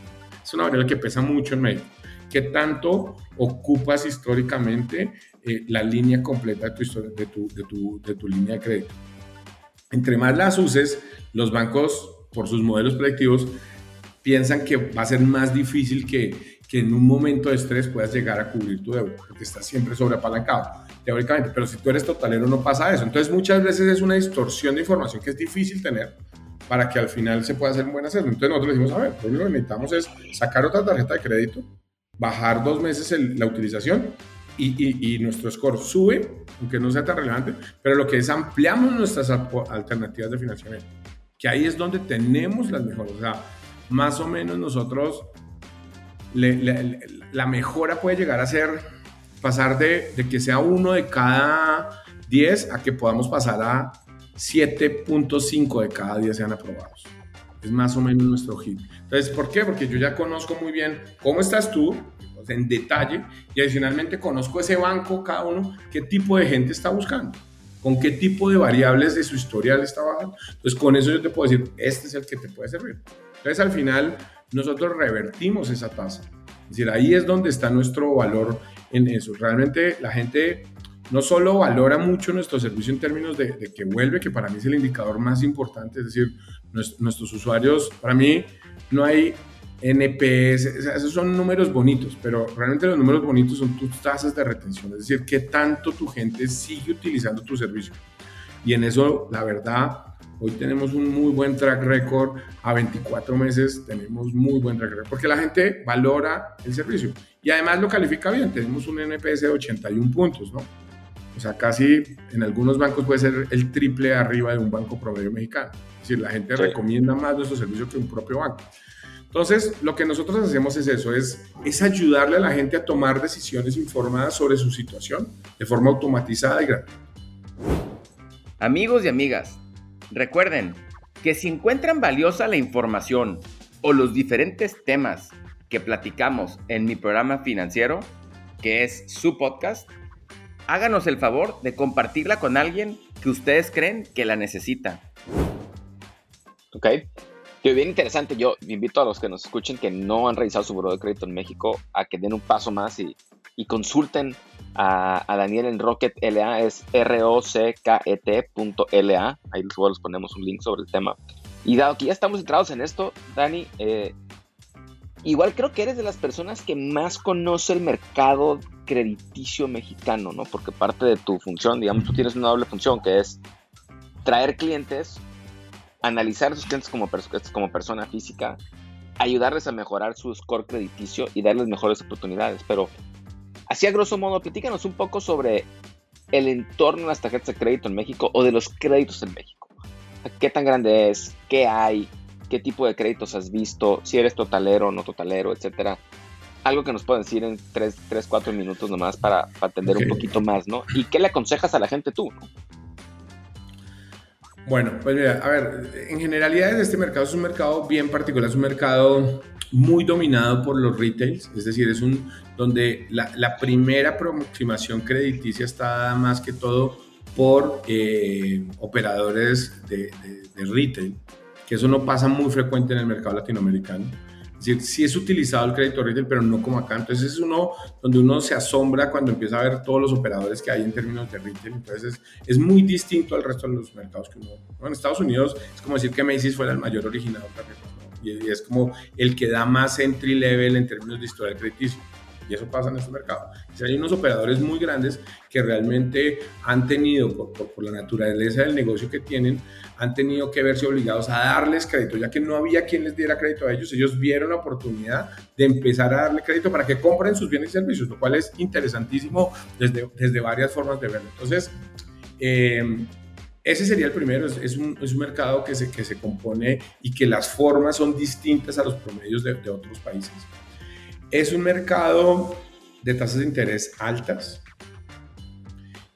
Es una variable que pesa mucho en México. ¿Qué tanto ocupas históricamente eh, la línea completa de tu, de, tu, de, tu, de tu línea de crédito? Entre más las uses, los bancos, por sus modelos predictivos, piensan que va a ser más difícil que, que en un momento de estrés puedas llegar a cubrir tu deuda, porque estás siempre sobreapalancado, teóricamente. Pero si tú eres totalero, no pasa eso. Entonces, muchas veces es una distorsión de información que es difícil tener para que al final se pueda hacer un buen hacerlo. Entonces, nosotros decimos, a ver, lo único que necesitamos es sacar otra tarjeta de crédito, bajar dos meses la utilización y, y, nuestro score sube, aunque no sea tan relevante, pero lo que es ampliamos nuestras alternativas de financiamiento que ahí es donde tenemos las mejores. O sea, más o menos nosotros, la mejora puede llegar a ser pasar de, de, que sea uno de cada 10 a que podamos pasar a 7.5 de cada 10 sean aprobados. Es más o menos nuestro hit. Entonces, ¿por qué? Porque yo ya conozco muy bien cómo estás tú, en detalle, y adicionalmente conozco ese banco, cada uno, qué tipo de gente está buscando con qué tipo de variables de su historial está bajando. Entonces, con eso yo te puedo decir, este es el que te puede servir. Entonces, al final, nosotros revertimos esa tasa. Es decir, ahí es donde está nuestro valor en eso. Realmente la gente no solo valora mucho nuestro servicio en términos de, de que vuelve, que para mí es el indicador más importante, es decir, nuestros usuarios, para mí no hay NPS, esos son números bonitos, pero realmente los números bonitos son tus tasas de retención, es decir, qué tanto tu gente sigue utilizando tu servicio. Y en eso, la verdad, hoy tenemos un muy buen track record, a 24 meses tenemos muy buen track record, porque la gente valora el servicio y además lo califica bien, tenemos un NPS de 81 puntos, ¿no? O sea, casi en algunos bancos puede ser el triple arriba de un banco promedio mexicano. Es decir, la gente recomienda más nuestro servicio que un propio banco. Entonces, lo que nosotros hacemos es eso, es, es ayudarle a la gente a tomar decisiones informadas sobre su situación de forma automatizada y gratuita. Amigos y amigas, recuerden que si encuentran valiosa la información o los diferentes temas que platicamos en mi programa financiero, que es su podcast, háganos el favor de compartirla con alguien que ustedes creen que la necesita. Ok, que bien interesante. Yo invito a los que nos escuchen que no han revisado su buro de crédito en México a que den un paso más y, consulten a, Daniel en Rocket LA, es r o c k -T Ahí les ponemos un link sobre el tema. Y dado que ya estamos entrados en esto, Dani, eh, igual creo que eres de las personas que más conoce el mercado crediticio mexicano, ¿no? Porque parte de tu función, digamos, tú tienes una doble función que es traer clientes analizar a sus clientes como, como persona física, ayudarles a mejorar su score crediticio y darles mejores oportunidades. Pero así a grosso modo, platícanos un poco sobre el entorno de las tarjetas de crédito en México o de los créditos en México. ¿Qué tan grande es? ¿Qué hay? ¿Qué tipo de créditos has visto? Si eres totalero o no totalero, etcétera. algo que nos puedan decir en 3, 3 4 minutos nomás para, para atender un poquito más, ¿no? ¿Y qué le aconsejas a la gente tú? Bueno, pues mira, a ver, en generalidad este mercado es un mercado bien particular, es un mercado muy dominado por los retails, es decir, es un donde la, la primera aproximación crediticia está dada más que todo por eh, operadores de, de, retail, que eso no pasa muy frecuente en el mercado latinoamericano. Es decir, sí es utilizado el crédito retail, pero no como acá. Entonces es uno donde uno se asombra cuando empieza a ver todos los operadores que hay en términos de retail. Entonces es, muy distinto al resto de los mercados que uno... en Estados Unidos es como decir que Macy's fuera el mayor originador de y es como el que da más entry level en términos de historia crediticio y eso pasa en este mercado. hay unos operadores muy grandes que realmente han tenido, por, la naturaleza del negocio que tienen, han tenido que verse obligados a darles crédito, ya que no había quien les diera crédito a ellos. Ellos vieron la oportunidad de empezar a darle crédito para que compren sus bienes y servicios, lo cual es interesantísimo desde, desde varias formas de verlo. Entonces, eh, ese sería el primero, es, un, es, un, mercado que se, que se compone y que las formas son distintas a los promedios de otros países. Es un mercado de tasas de interés altas,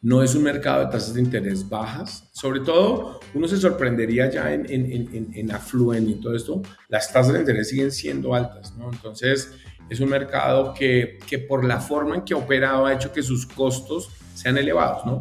no es un mercado de tasas de interés bajas. Sobre todo, uno se sorprendería ya en, en, en, en Affluent y todo esto, las tasas de interés siguen siendo altas, ¿no? Entonces, es un mercado que, que por la forma en que ha operado ha hecho que sus costos sean elevados, ¿no?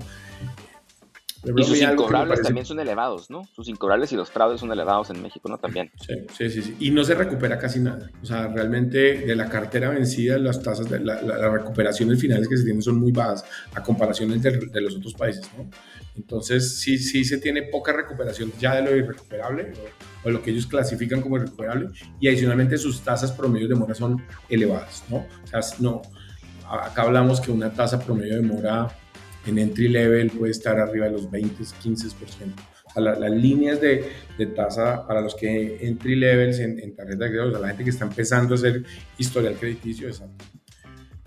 Y sus incobrables también son elevados, ¿no? Sus incobrables y los fraudes son elevados en México, ¿no? También. Sí, sí, sí, Y no se recupera casi nada. O sea, realmente de la cartera vencida, las tasas de la, recuperaciones finales que se tienen son muy bajas a comparación de, de, los otros países, ¿no? Entonces, sí, sí se tiene poca recuperación ya de lo irrecuperable o, o lo que ellos clasifican como irrecuperable y adicionalmente sus tasas promedio de mora son elevadas, ¿no? O sea, no, acá hablamos que una tasa promedio de mora en entry level puede estar arriba de los 20, 15%. O sea, las líneas de, de, tasa para los que entry levels en, en tarjeta de crédito, o sea, la gente que está empezando a hacer historial crediticio es alto.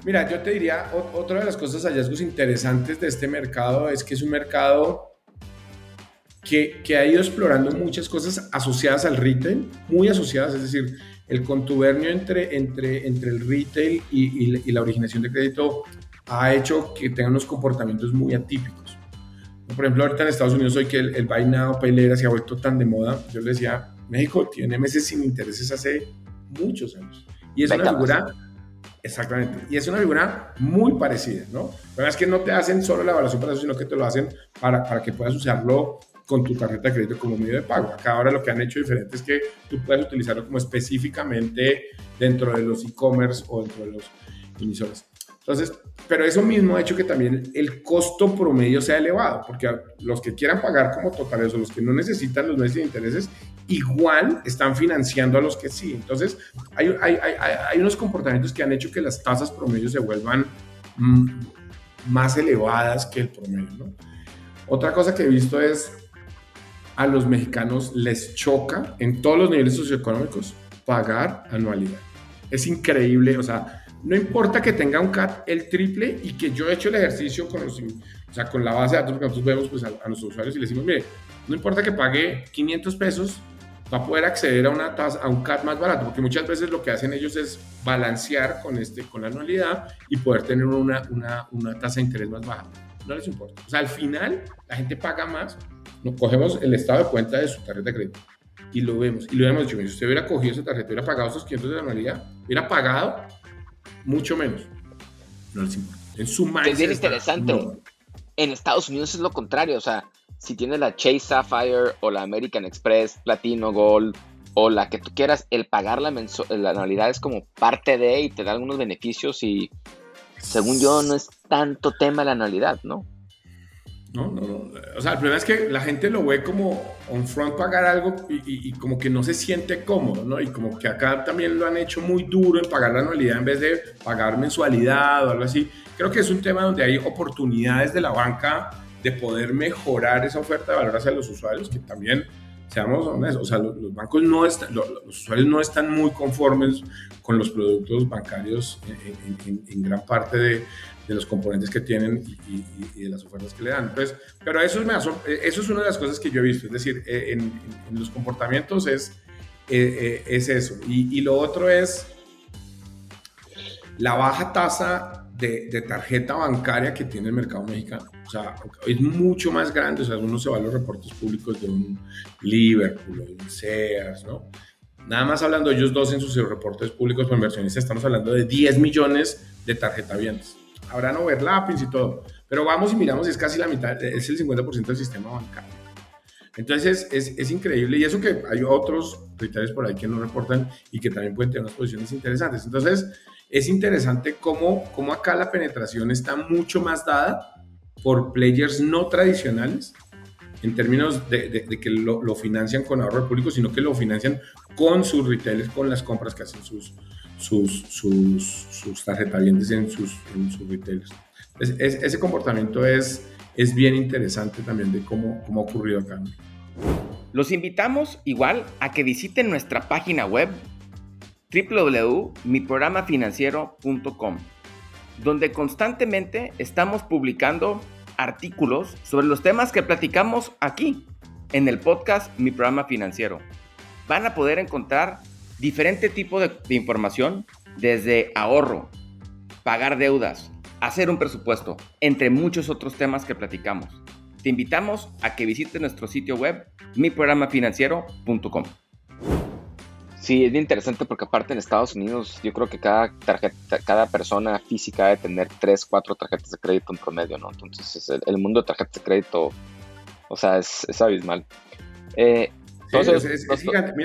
Mira, yo te diría, otra de las cosas, hallazgos interesantes de este mercado es que es un mercado que, que, ha ido explorando muchas cosas asociadas al retail, muy asociadas, es decir, el contubernio entre, entre, entre el retail y, y, y la originación de crédito ha hecho que tengan unos comportamientos muy atípicos. Por ejemplo, ahorita en Estados Unidos hoy que el, el buy now, se ha vuelto tan de moda, yo le decía, México tiene meses sin intereses hace muchos años. Y es una figura, exactamente, y es una figura muy parecida, ¿no? La es que no te hacen solo la evaluación para eso, sino que te lo hacen para, para que puedas usarlo con tu tarjeta de crédito como medio de pago. Acá ahora lo que han hecho diferente es que tú puedes utilizarlo como específicamente dentro de los e-commerce o dentro de los emisores. Entonces, pero eso mismo ha hecho que también el costo promedio sea elevado, porque los que quieran pagar como totales o los que no necesitan los meses de intereses, igual están financiando a los que sí. Entonces, hay, hay, hay, hay unos comportamientos que han hecho que las tasas promedio se vuelvan mm, más elevadas que el promedio. ¿no? Otra cosa que he visto es a los mexicanos les choca en todos los niveles socioeconómicos pagar anualidad. Es increíble, o sea, no importa que tenga un CAT el triple y que yo he hecho el ejercicio con, los, o sea, con la base de datos que nosotros vemos pues, a, nuestros usuarios y le decimos, mire, no importa que pague 500 pesos, va a poder acceder a, una tasa, a un CAT más barato, porque muchas veces lo que hacen ellos es balancear con, este, con la anualidad y poder tener una, una, una tasa de interés más baja. No les importa. O sea, al final la gente paga más, nos cogemos el estado de cuenta de su tarjeta de crédito y lo vemos. Y lo hemos dicho, si usted hubiera cogido esa tarjeta, hubiera pagado esos 500 de anualidad, hubiera pagado mucho menos. No les importa. En su Es bien interesante. En Estados Unidos es lo contrario. O sea, si tienes la Chase Sapphire o la American Express, Platino, Gold o la que tú quieras, el pagar la, la anualidad es como parte de y te da algunos beneficios y según yo no es tanto tema la anualidad, ¿no? No, no, no. O sea, el problema es que la gente lo ve como on front pagar algo y, como que no se siente cómodo, ¿no? Y como que acá también lo han hecho muy duro en pagar la anualidad en vez de pagar mensualidad o algo así. Creo que es un tema donde hay oportunidades de la banca de poder mejorar esa oferta de valor hacia los usuarios, que también, seamos honestos, o sea, los, bancos no están, los, usuarios no están muy conformes con los productos bancarios en gran parte de, de los componentes que tienen y, de las ofertas que le dan. Entonces, pero eso, me eso es una de las cosas que yo he visto, es decir, eh, en, los comportamientos es, eh, eh, es eso. Y, lo otro es, la baja tasa de, de, tarjeta bancaria que tiene el mercado mexicano. O sea, es mucho más grande. O sea, uno se va a los reportes públicos de un Liverpool, de un Sears, ¿no? Nada más hablando ellos dos en sus reportes públicos por inversionistas, estamos hablando de 10 millones de tarjeta bienes. Habrán overlappings y todo, pero vamos y miramos, es casi la mitad, es el 50% del sistema bancario. Entonces es, es, increíble y eso que hay otros retailers por ahí que no reportan y que también pueden tener unas posiciones interesantes. Entonces es interesante cómo, cómo acá la penetración está mucho más dada por players no tradicionales en términos de, que lo, financian con ahorro público, sino que lo financian con sus retailers, con las compras que hacen sus, sus, sus, sus en sus, en sus retailers. ese comportamiento es, es bien interesante también de cómo, cómo ha ocurrido acá. Los invitamos igual a que visiten nuestra página web www.miprogramafinanciero.com, donde constantemente estamos publicando artículos sobre los temas que platicamos aquí en el podcast Mi Programa Financiero. Van a poder encontrar diferente tipo de, información desde ahorro, pagar deudas, hacer un presupuesto, entre muchos otros temas que platicamos. Te invitamos a que visites nuestro sitio web miprogramafinanciero.com. Sí, es interesante porque aparte en Estados Unidos yo creo que cada tarjeta, cada persona física debe tener tres, cuatro tarjetas de crédito en promedio, ¿no? Entonces el, mundo de tarjetas de crédito, o sea, es, abismal. Eh,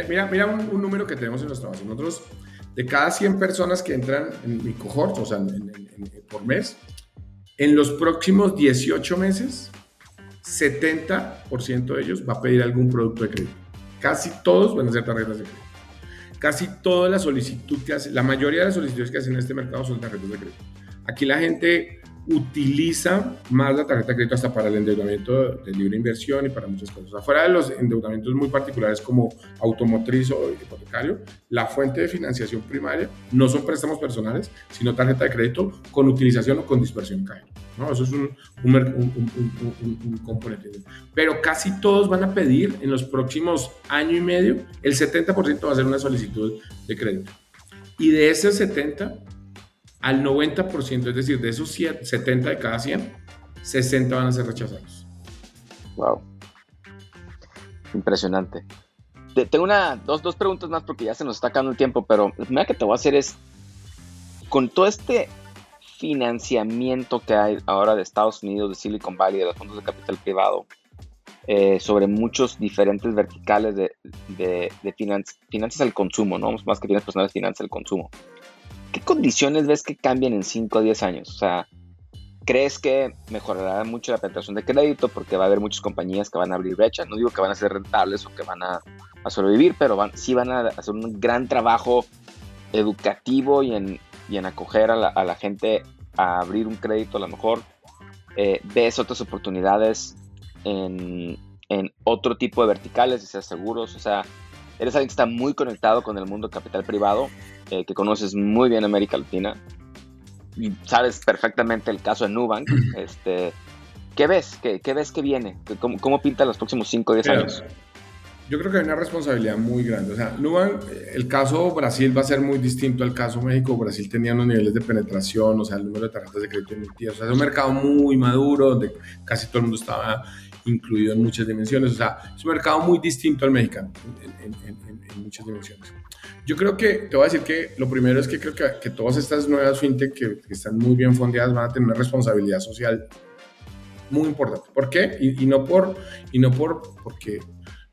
Mira, mira, un, número que tenemos en nuestra base. Nosotros, de cada 100 personas que entran en mi cohort, o sea, por mes, en los próximos 18 meses, 70% de ellos va a pedir algún producto de crédito. Casi todos van a ser tarjetas de crédito casi toda la solicitud que hace, la mayoría de las solicitudes que hacen en este mercado son tarjetas de crédito. Aquí la gente utiliza más la tarjeta de crédito hasta para el endeudamiento de libre inversión y para muchas cosas. Afuera de los endeudamientos muy particulares como automotriz o hipotecario, la fuente de financiación primaria no son préstamos personales, sino tarjeta de crédito con utilización o con dispersión cajera. ¿no? Eso es un, un, componente. Pero casi todos van a pedir en los próximos año y medio, el 70% va a ser una solicitud de crédito. Y de ese 70, al 90%, es decir, de esos 70 de cada 100, 60 van a ser rechazados. Wow. Impresionante. tengo una, dos, dos preguntas más porque ya se nos está acabando el tiempo, pero la primera que te voy a hacer es, con todo este financiamiento que hay ahora de Estados Unidos, de Silicon Valley, de los fondos de capital privado, eh, sobre muchos diferentes verticales de, de, finanzas al consumo, ¿no? Más que finanzas personales, finanzas al consumo. ¿Qué condiciones ves que cambian en 5 o 10 años? O sea, ¿crees que mejorará mucho la penetración de crédito porque va a haber muchas compañías que van a abrir brecha? No digo que van a ser rentables o que van a, sobrevivir, pero van, sí van a hacer un gran trabajo educativo y en, y en acoger a la, gente a abrir un crédito a lo mejor, eh, ves otras oportunidades en, otro tipo de verticales, sea seguros, o sea, eres alguien que está muy conectado con el mundo capital privado, eh, que conoces muy bien América Latina, y sabes perfectamente el caso de Nubank, *clears throat* este, ¿qué ves? ¿Qué, ves que viene? ¿Cómo, cómo pinta los próximos 5 o 10 años? yo creo que hay una responsabilidad muy grande. O sea, Nubank, el caso Brasil va a ser muy distinto al caso México. Brasil tenía unos niveles de penetración, o sea, el número de tarjetas de crédito emitidas. O sea, es un mercado muy maduro, donde casi todo el mundo estaba incluido en muchas dimensiones. O sea, es un mercado muy distinto al mexicano en, muchas dimensiones. Yo creo que, te voy a decir que lo primero es que creo que, que todas estas nuevas fintech que, que, están muy bien fondeadas van a tener una responsabilidad social muy importante. ¿Por qué? Y, y no por, y no por, porque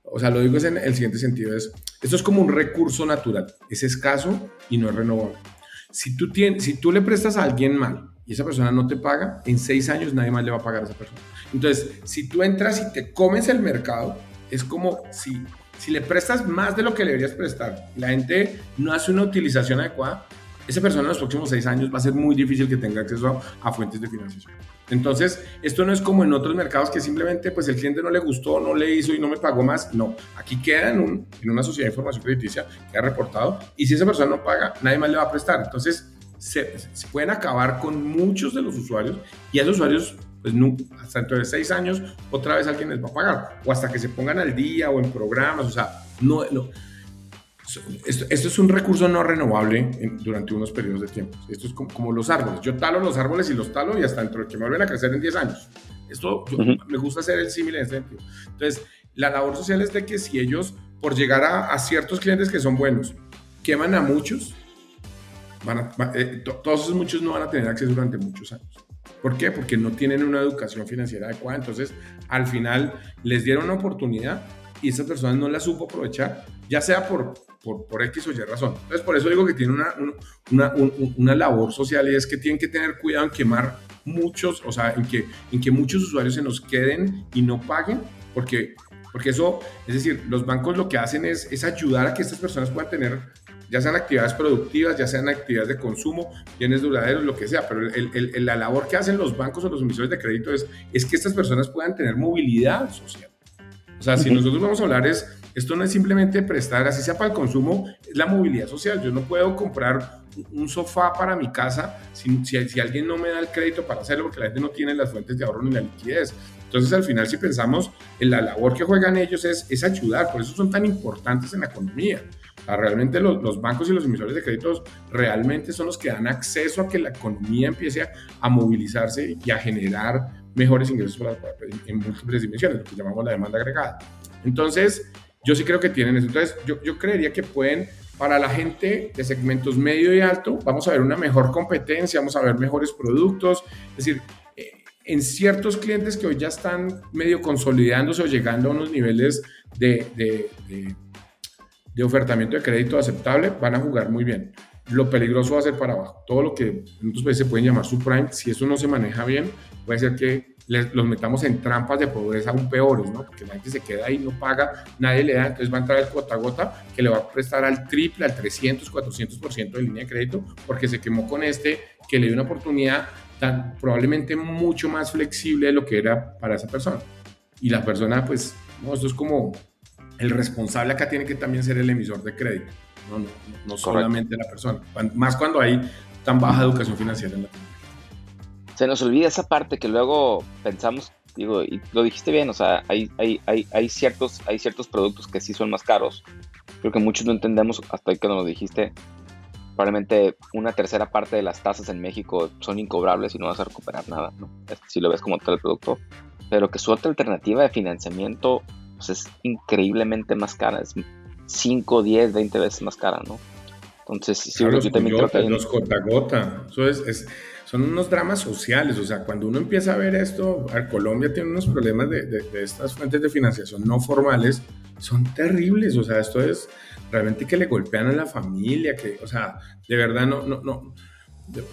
o sea, lo digo en el siguiente sentido, es, esto es como un recurso natural, es escaso y no es renovable. Si tú, tienes, si tú le prestas a alguien mal y esa persona no te paga, en seis años nadie más le va a pagar a esa persona. Entonces, si tú entras y te comes el mercado, es como si, si le prestas más de lo que le deberías prestar y la gente no hace una utilización adecuada, esa persona en los próximos seis años va a ser muy difícil que tenga acceso a fuentes de financiación. Entonces, esto no es como en otros mercados que simplemente pues el cliente no le gustó, no le hizo y no me pagó más. No, aquí queda en, un, en una sociedad de información crediticia que ha reportado y si esa persona no paga, nadie más le va a prestar. Entonces, se, se pueden acabar con muchos de los usuarios y a los usuarios pues nunca, hasta dentro de seis años otra vez alguien les va a pagar o hasta que se pongan al día o en programas, o sea, no, no esto, es un recurso no renovable durante unos periodos de tiempo. Esto es como, los árboles. Yo talo los árboles y los talo y hasta dentro de que me vuelven a crecer en 10 años. Esto me gusta hacer el símil en ese sentido. Entonces, la labor social es de que si ellos, por llegar a, ciertos clientes que son buenos, queman a muchos, van eh, todos esos muchos no van a tener acceso durante muchos años. ¿Por qué? Porque no tienen una educación financiera adecuada. Entonces, al final les dieron una oportunidad y esas personas no la supo aprovechar, ya sea por, por, por X o Y razón. Entonces, por eso digo que tiene una, una, una, labor social y es que tienen que tener cuidado en quemar muchos, o sea, en que, en que muchos usuarios se nos queden y no paguen, porque, porque eso, es decir, los bancos lo que hacen es, es ayudar a que estas personas puedan tener ya sean actividades productivas, ya sean actividades de consumo, bienes duraderos, lo que sea, pero el, el, la labor que hacen los bancos o los emisores de crédito es, es que estas personas puedan tener movilidad social. O sea, si nosotros vamos a hablar es, esto no es simplemente prestar, así sea para el consumo, es la movilidad social. Yo no puedo comprar un sofá para mi casa si, si, alguien no me da el crédito para hacerlo porque la gente no tiene las fuentes de ahorro ni la liquidez. Entonces, al final, si pensamos en la labor que juegan ellos es, es ayudar, por eso son tan importantes en la economía. Realmente los, los, bancos y los emisores de créditos realmente son los que dan acceso a que la economía empiece a, movilizarse y a generar mejores ingresos en múltiples dimensiones, lo que llamamos la demanda agregada. Entonces, yo sí creo que tienen eso. Entonces, yo, yo creería que pueden, para la gente de segmentos medio y alto, vamos a ver una mejor competencia, vamos a ver mejores productos. Es decir, eh, en ciertos clientes que hoy ya están medio consolidándose o llegando a unos niveles de, de ofertamiento de crédito aceptable, van a jugar muy bien lo peligroso va a ser para abajo. Todo lo que en otros países se pueden llamar subprime, si eso no se maneja bien, puede ser que los metamos en trampas de pobreza aún peores, ¿no? Porque la gente se queda ahí, no paga, nadie le da, entonces va a entrar el cuota gota que le va a prestar al triple, al 300, 400% de línea de crédito, porque se quemó con este que le dio una oportunidad tan, probablemente mucho más flexible de lo que era para esa persona. Y la persona, pues, no, esto es como el responsable acá tiene que también ser el emisor de crédito no, no, solamente la persona, más cuando hay tan baja educación financiera en la Se nos olvida esa parte que luego pensamos, digo, y lo dijiste bien, o sea, hay, hay, hay, hay, ciertos, hay ciertos productos que sí son más caros. Creo que muchos no entendemos, hasta que nos lo dijiste, probablemente una tercera parte de las tasas en México son incobrables y no vas a recuperar nada, ¿no? Si lo ves como tal producto. Pero que su otra alternativa de financiamiento pues, es increíblemente más cara, es 5, 10, 20 veces más cara, ¿no? Entonces, sí, claro, yo también creo que Los gota eso es, son unos dramas sociales, o sea, cuando uno empieza a ver esto, Colombia tiene unos problemas de, de, estas fuentes de financiación no formales, son terribles, o sea, esto es realmente que le golpean a la familia, que, o sea, de verdad no, no, no,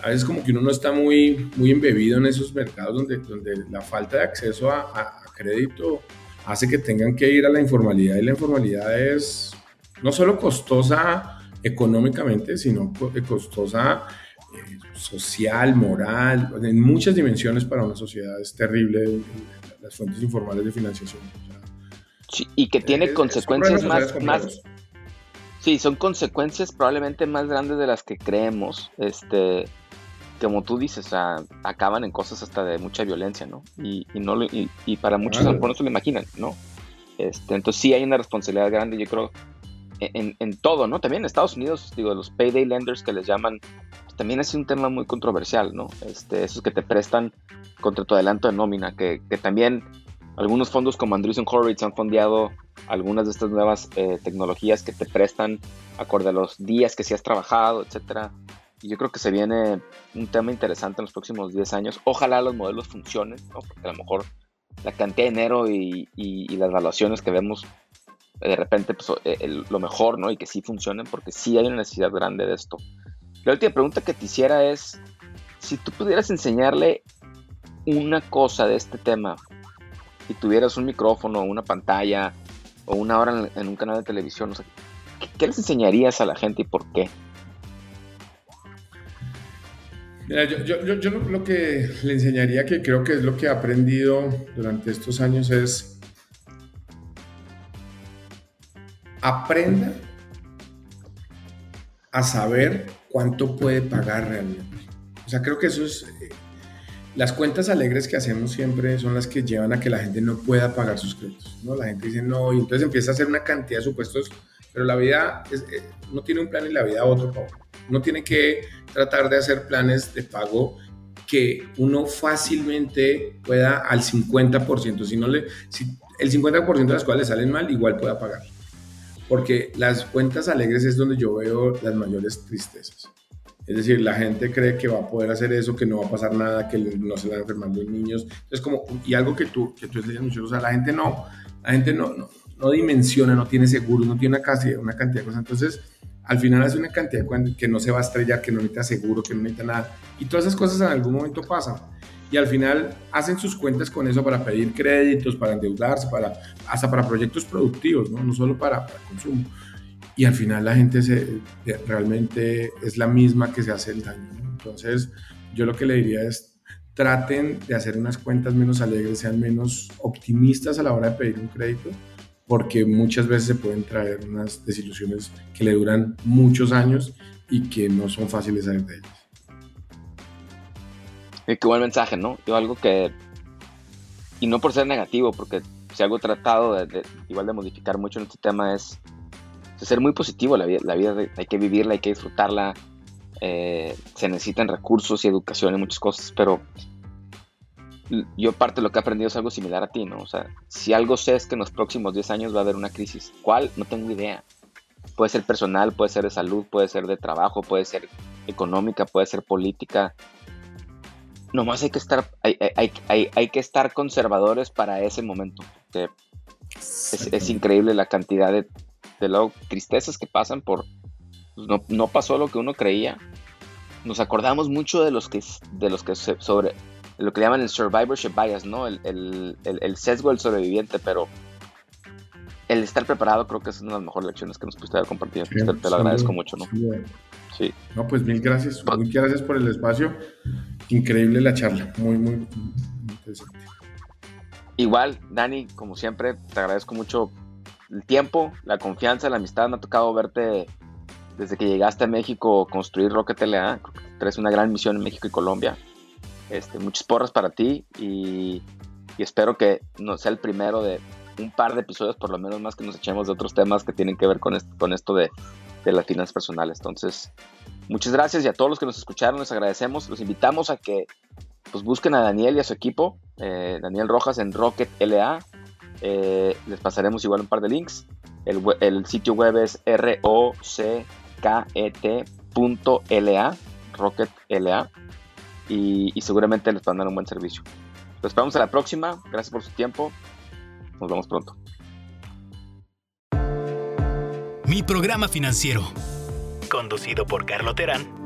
a veces como que uno no está muy, muy embebido en esos mercados donde, donde la falta de acceso a, a crédito hace que tengan que ir a la informalidad y la informalidad es no solo costosa económicamente, sino eh, costosa eh, social, moral, en muchas dimensiones para una sociedad es terrible las fuentes informales de financiación. sí, y que tiene consecuencias más, más, sí, son consecuencias probablemente más grandes de las que creemos, este, como tú dices, acaban en cosas hasta de mucha violencia, ¿no? Y, no y, y, para muchos a lo mejor no se lo imaginan, ¿no? Este, entonces sí hay una responsabilidad grande, yo creo, en, todo, ¿no? También en Estados Unidos, digo, los payday lenders que les llaman, pues, también es un tema muy controversial, ¿no? Este, esos que te prestan contra tu adelanto de nómina, que, también algunos fondos como Andreessen Horowitz han fondeado algunas de estas nuevas eh, tecnologías que te prestan acorde a los días que sí has trabajado, etcétera. Yo creo que se viene un tema interesante en los próximos 10 años. Ojalá los modelos funcionen, ¿no? Porque a lo mejor la cantidad de dinero y, las evaluaciones que vemos de repente pues, eh, lo mejor, ¿no? Y que sí funcionen, porque sí hay una necesidad grande de esto. La última pregunta que te hiciera es, si tú pudieras enseñarle una cosa de este tema y tuvieras un micrófono, una pantalla o una hora en, un canal de televisión, ¿qué, les enseñarías a la gente y por qué? Mira, yo, lo que le enseñaría, que creo que es lo que he aprendido durante estos años, es aprenda a saber cuánto puede pagar realmente. O sea, creo que eso es... Eh, las cuentas alegres que hacemos siempre son las que llevan a que la gente no pueda pagar sus créditos. ¿no? La gente dice no, y entonces empieza a hacer una cantidad de supuestos pero la vida, es, eh, no tiene un plan y la vida otro, Pablo. Uno tiene que tratar de hacer planes de pago que uno fácilmente pueda al 50%, si no le, si el 50% de las cuales salen mal, igual pueda pagar. Porque las cuentas alegres es donde yo veo las mayores tristezas. Es decir, la gente cree que va a poder hacer eso, que no va a pasar nada, que no se van a enfermar los niños. Entonces, como, y algo que tú, que tú estás diciendo, o sea, la gente no, la gente no, no, no dimensiona, no tiene seguro, no tiene una cantidad, una cantidad de cosas. Entonces, al final hace una cantidad que no se va a estrellar, que no necesita seguro, que no necesita nada. Y todas esas cosas en algún momento pasan. Y al final hacen sus cuentas con eso para pedir créditos, para endeudarse, para, hasta para proyectos productivos, no, no solo para, consumo. Y al final la gente se, realmente es la misma que se hace el daño. Entonces, yo lo que le diría es, traten de hacer unas cuentas menos alegres, sean menos optimistas a la hora de pedir un crédito porque muchas veces se pueden traer unas desilusiones que le duran muchos años y que no son fáciles salir de ellas. Y qué buen mensaje, ¿no? Yo algo que, y no por ser negativo, porque si algo tratado de, igual de modificar mucho en este tema es ser muy positivo, la vida, la vida hay que vivirla, hay que disfrutarla, eh, se necesitan recursos y educación y muchas cosas, pero yo parte de lo que he aprendido es algo similar a ti, ¿no? O sea, si algo sé es que en los próximos 10 años va a haber una crisis. ¿Cuál? No tengo idea. Puede ser personal, puede ser de salud, puede ser de trabajo, puede ser económica, puede ser política. Nomás hay que estar, hay, hay, que estar conservadores para ese momento. Es, increíble la cantidad de, de tristezas que pasan por... Pues, no, no pasó lo que uno creía. Nos acordamos mucho de los que, de los que sobre, lo que llaman el survivorship bias, ¿no? El, el, el, sesgo del sobreviviente, pero el estar preparado creo que es una de las mejores lecciones que nos pudiste haber compartido. te, lo agradezco mucho, ¿no? Sí. No, pues mil gracias. Pues Muchas gracias por el espacio. Increíble la charla. Muy, muy, interesante. Igual, Dani, como siempre, te agradezco mucho el tiempo, la confianza, la amistad. Me ha tocado verte desde que llegaste a México construir Rocket LA. Traes una gran misión en México y Colombia. Este, muchas porras para ti y, espero que no sea el primero de un par de episodios, por lo menos más que nos echemos de otros temas que tienen que ver con, con esto de, las finanzas personales. Entonces, muchas gracias y a todos los que nos escucharon les agradecemos. Los invitamos a que pues, busquen a Daniel y a su equipo, eh, Daniel Rojas en Rocket LA. Eh, les pasaremos igual un par de links. El, el sitio web es rocket.la, Rocket LA y, seguramente les van a dar un buen servicio. Los esperamos a la próxima. Gracias por su tiempo. Nos vemos pronto. Mi programa financiero. Conducido por Carlo Terán